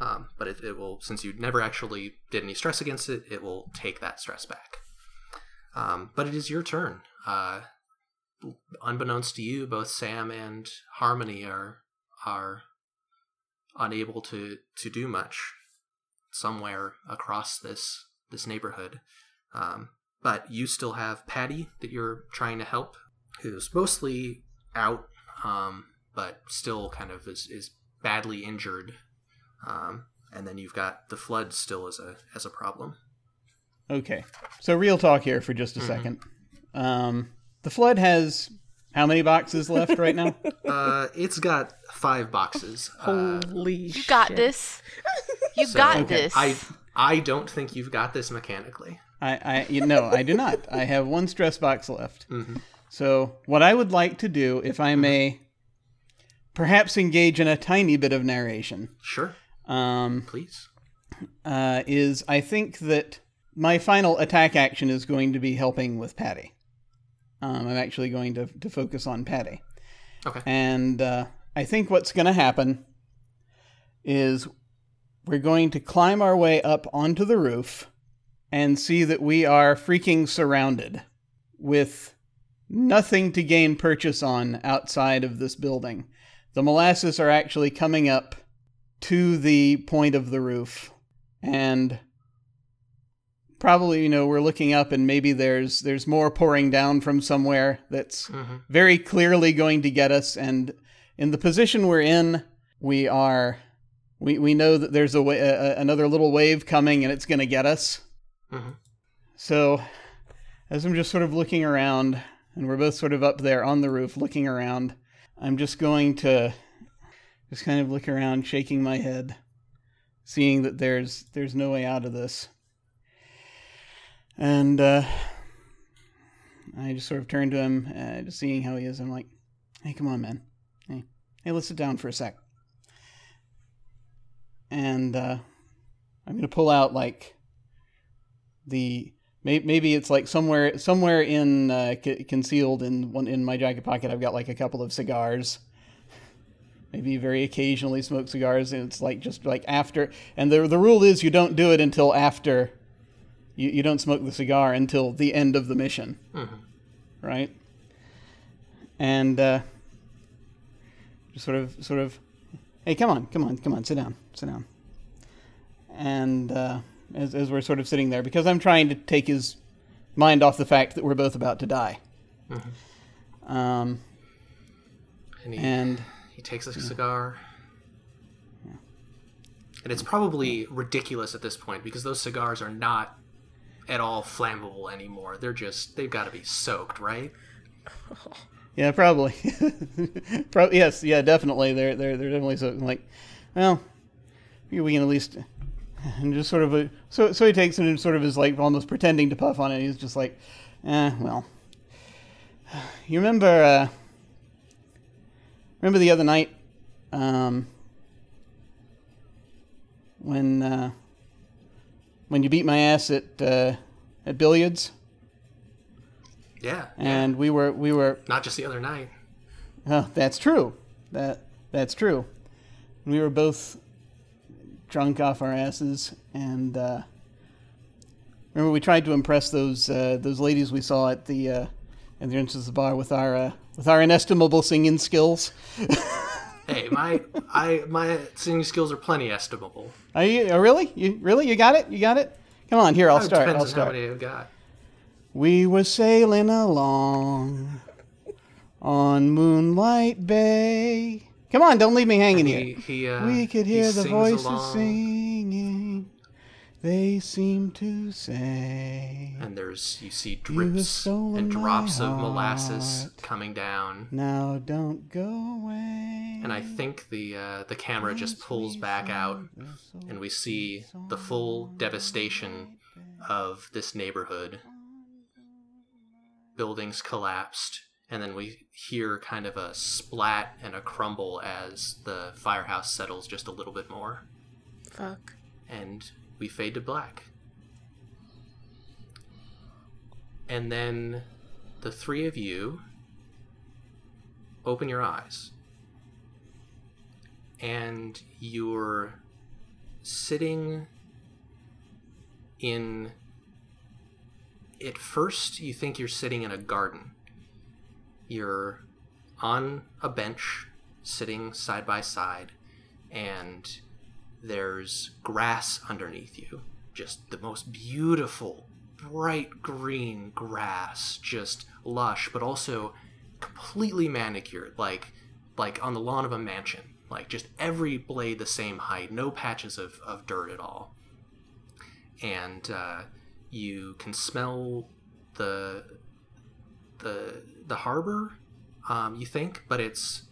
A: Um, but it, it will, since you never actually did any stress against it, it will take that stress back. Um, but it is your turn. Uh, unbeknownst to you, both Sam and Harmony are are unable to to do much somewhere across this this neighborhood. Um, but you still have Patty that you're trying to help, who's mostly out, um, but still kind of is, is badly injured. Um, and then you've got the flood still as a as a problem.
D: Okay, so real talk here for just a second. Um, the flood has how many boxes left right now?
A: Uh, it's got five boxes. Uh,
E: Holy
C: You got
E: shit.
C: this. You
A: so
C: got this.
A: I I don't think you've got this mechanically.
D: I, I you know, I do not. I have one stress box left.
A: Mm-hmm.
D: So what I would like to do, if I may, perhaps engage in a tiny bit of narration,
A: Sure,
D: um,
A: please.
D: uh, is I think that my final attack action is going to be helping with Patty. Um, I'm actually going to to focus on Patty,
A: Okay.
D: and uh, I think what's going to happen is we're going to climb our way up onto the roof and see that we are freaking surrounded with nothing to gain purchase on outside of this building. The molasses are actually coming up to the point of the roof and probably you know we're looking up and maybe there's there's more pouring down from somewhere that's
A: Mm-hmm.
D: very clearly going to get us and in the position we're in we are we, we know that there's a, wa- a another little wave coming and it's going to get us
A: Mhm.
D: so as i'm just sort of looking around and we're both sort of up there on the roof looking around i'm just going to just kind of look around shaking my head seeing that there's there's no way out of this and uh I just sort of turn to him, uh, just seeing how he is. I'm like, "Hey, come on, man. Hey, hey, let's sit down for a sec." And uh, I'm gonna pull out like the Maybe it's like somewhere somewhere in uh, c- concealed in one in my jacket pocket. I've got like a couple of cigars. Maybe very occasionally smoke cigars, and it's like just like after. And the the rule is you don't do it until after. You you don't smoke the cigar until the end of the mission, right? And uh, just sort of sort of, hey, come on, come on, come on, sit down, sit down. And uh, as as we're sort of sitting there, because I'm trying to take his mind off the fact that we're both about to die. Um,
A: And he, takes a cigar. And it's probably ridiculous at this point because those cigars are not at all flammable anymore. They're just they've got to be soaked, right?
D: Yeah, probably. Pro- yes, yeah, definitely. They're they're they're definitely so like, well, maybe we can at least and just sort of a so so he takes it and sort of is like almost pretending to puff on it. He's just like, eh, well, you remember uh, remember the other night, um, when uh, when you beat my ass at uh, at billiards,
A: Yeah.
D: and we were we were
A: Not just the other night.
D: Oh, that's true. That that's true. We were both drunk off our asses, and uh, remember we tried to impress those uh, those ladies we saw at the uh, at the entrance of the bar with our uh, with our inestimable singing skills.
A: Hey, my I my singing skills are plenty estimable.
D: Are you oh, really? You really? You got it? You got it? Come on, here I'll
A: It
D: start.
A: depends
D: I'll
A: on how many I've got.
D: We were sailing along on Moonlight Bay. Come on, don't leave me hanging here.
A: He, he, uh,
D: We could
A: he
D: hear the voices
A: along,
D: singing. They seem to say,
A: and there's you see drips
D: stolen
A: and drops of molasses coming down.
D: "Now don't go away."
A: And I think the uh, the camera just pulls back out, and we see the full devastation of this neighborhood. Buildings collapsed, and then we hear kind of a splat and a crumble as the firehouse settles just a little bit more,
E: Fuck.
A: and we fade to black. And then the three of you open your eyes and you're sitting in at first you think you're sitting in a garden you're on a bench sitting side by side and there's grass underneath you. Just the most beautiful bright green grass just lush but also completely manicured like like on the lawn of a mansion. Like just every blade the same height no patches of, of dirt at all. And uh, you can smell the the the harbor um, you think but it's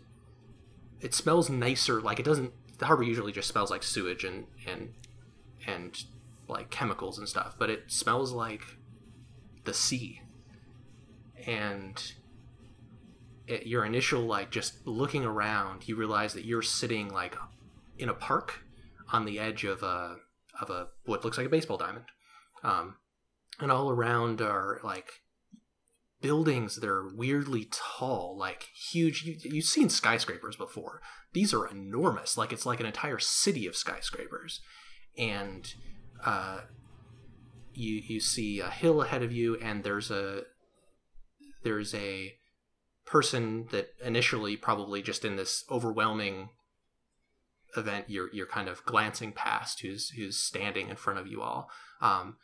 A: it smells nicer like it doesn't the harbor usually just smells like sewage and and and like chemicals and stuff but it smells like the sea. And it, your initial like just looking around you realize that you're sitting like in a park on the edge of a of a what looks like a baseball diamond. Um, and all around are like buildings that are weirdly tall like huge. You, you've seen skyscrapers before these are enormous. Like it's like an entire city of skyscrapers. And uh, you you see a hill ahead of you and there's a there's a person that initially probably just in this overwhelming event you're you're kind of glancing past who's who's standing in front of you all. Um,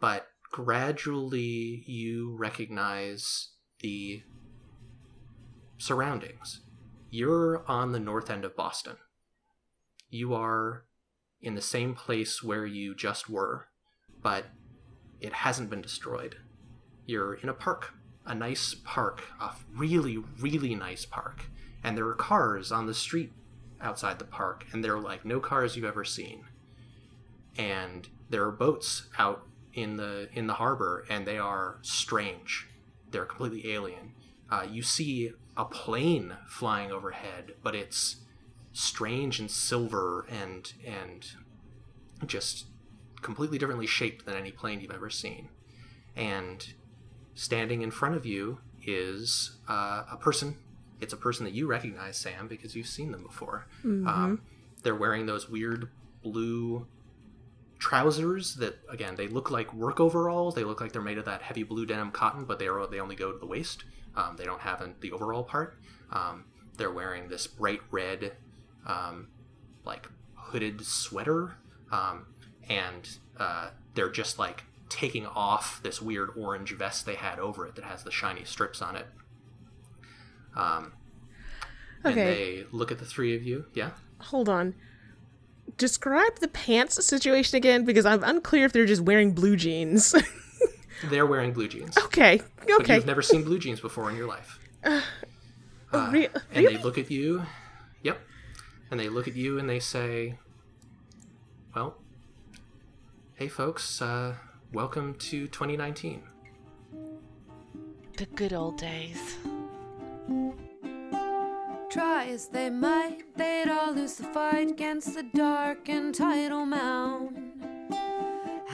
A: but gradually you recognize the surroundings you're on the north end of boston. You are in the same place where you just were but it hasn't been destroyed. You're in a park a nice park a really really nice park. And there are cars on the street outside the park and they're like no cars you've ever seen. And there are boats out in the in the harbor and they are strange. They're completely alien uh, you see a plane flying overhead but it's strange and silver and and just completely differently shaped than any plane you've ever seen and standing in front of you is uh, a person. It's a person that you recognize, Sam, because you've seen them before. Um, they're wearing those weird blue trousers that, again, they look like work overalls. They look like they're made of that heavy blue denim cotton, but they are they only go to the waist. Um, they don't have an, the overall part. Um, they're wearing this bright red, um, like hooded sweater, um, and uh, they're just like taking off this weird orange vest they had over it that has the shiny strips on it. Um, And they look at the three of you. Yeah.
E: Hold on. Describe the pants situation again because I'm unclear if they're just wearing blue jeans.
A: They're wearing blue jeans.
E: okay.
A: But
E: Okay.
A: you've never seen blue jeans before in your life. Uh,
E: Re-
A: and
E: really?
A: they look at you. Yep. And they look at you and they say, "Well, hey folks, uh, welcome to 2019."
C: The good old days.
B: Try as they might, they'd all lose the fight against the dark and tidal mound.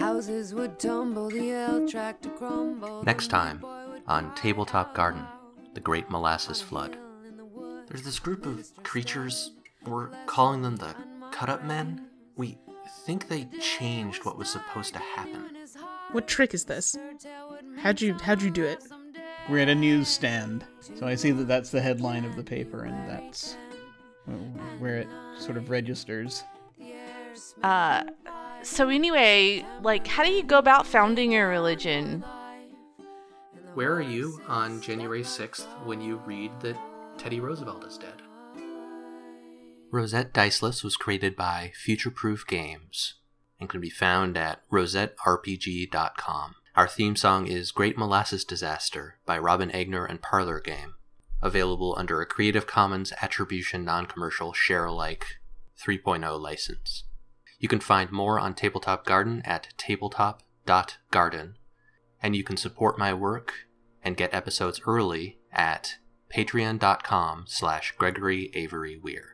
B: Houses would tumble, the L track to crumble.
A: Next time on Tabletop Garden, the Great Molasses Flood. There's this group of creatures. We're calling them the Cut Up Men. We think they changed what was supposed to happen.
E: What trick is this? How'd you how'd you do it?
D: We're at a newsstand, so I see that that's the headline of the paper, and that's where it sort of registers.
C: Uh, so anyway, like, how do you go about founding your religion?
A: Where are you on January 6th when you read that Teddy Roosevelt is dead? Rosette Diceless was created by Futureproof Games and can be found at rosetterpg.com. Our theme song is Great Molasses Disaster by Robin Egner and Parlor Game, available under a Creative Commons Attribution Non Commercial Share Alike 3.0 license. You can find more on Tabletop Garden at tabletop.garden, and you can support my work and get episodes early at patreon.com slash gregory avery weir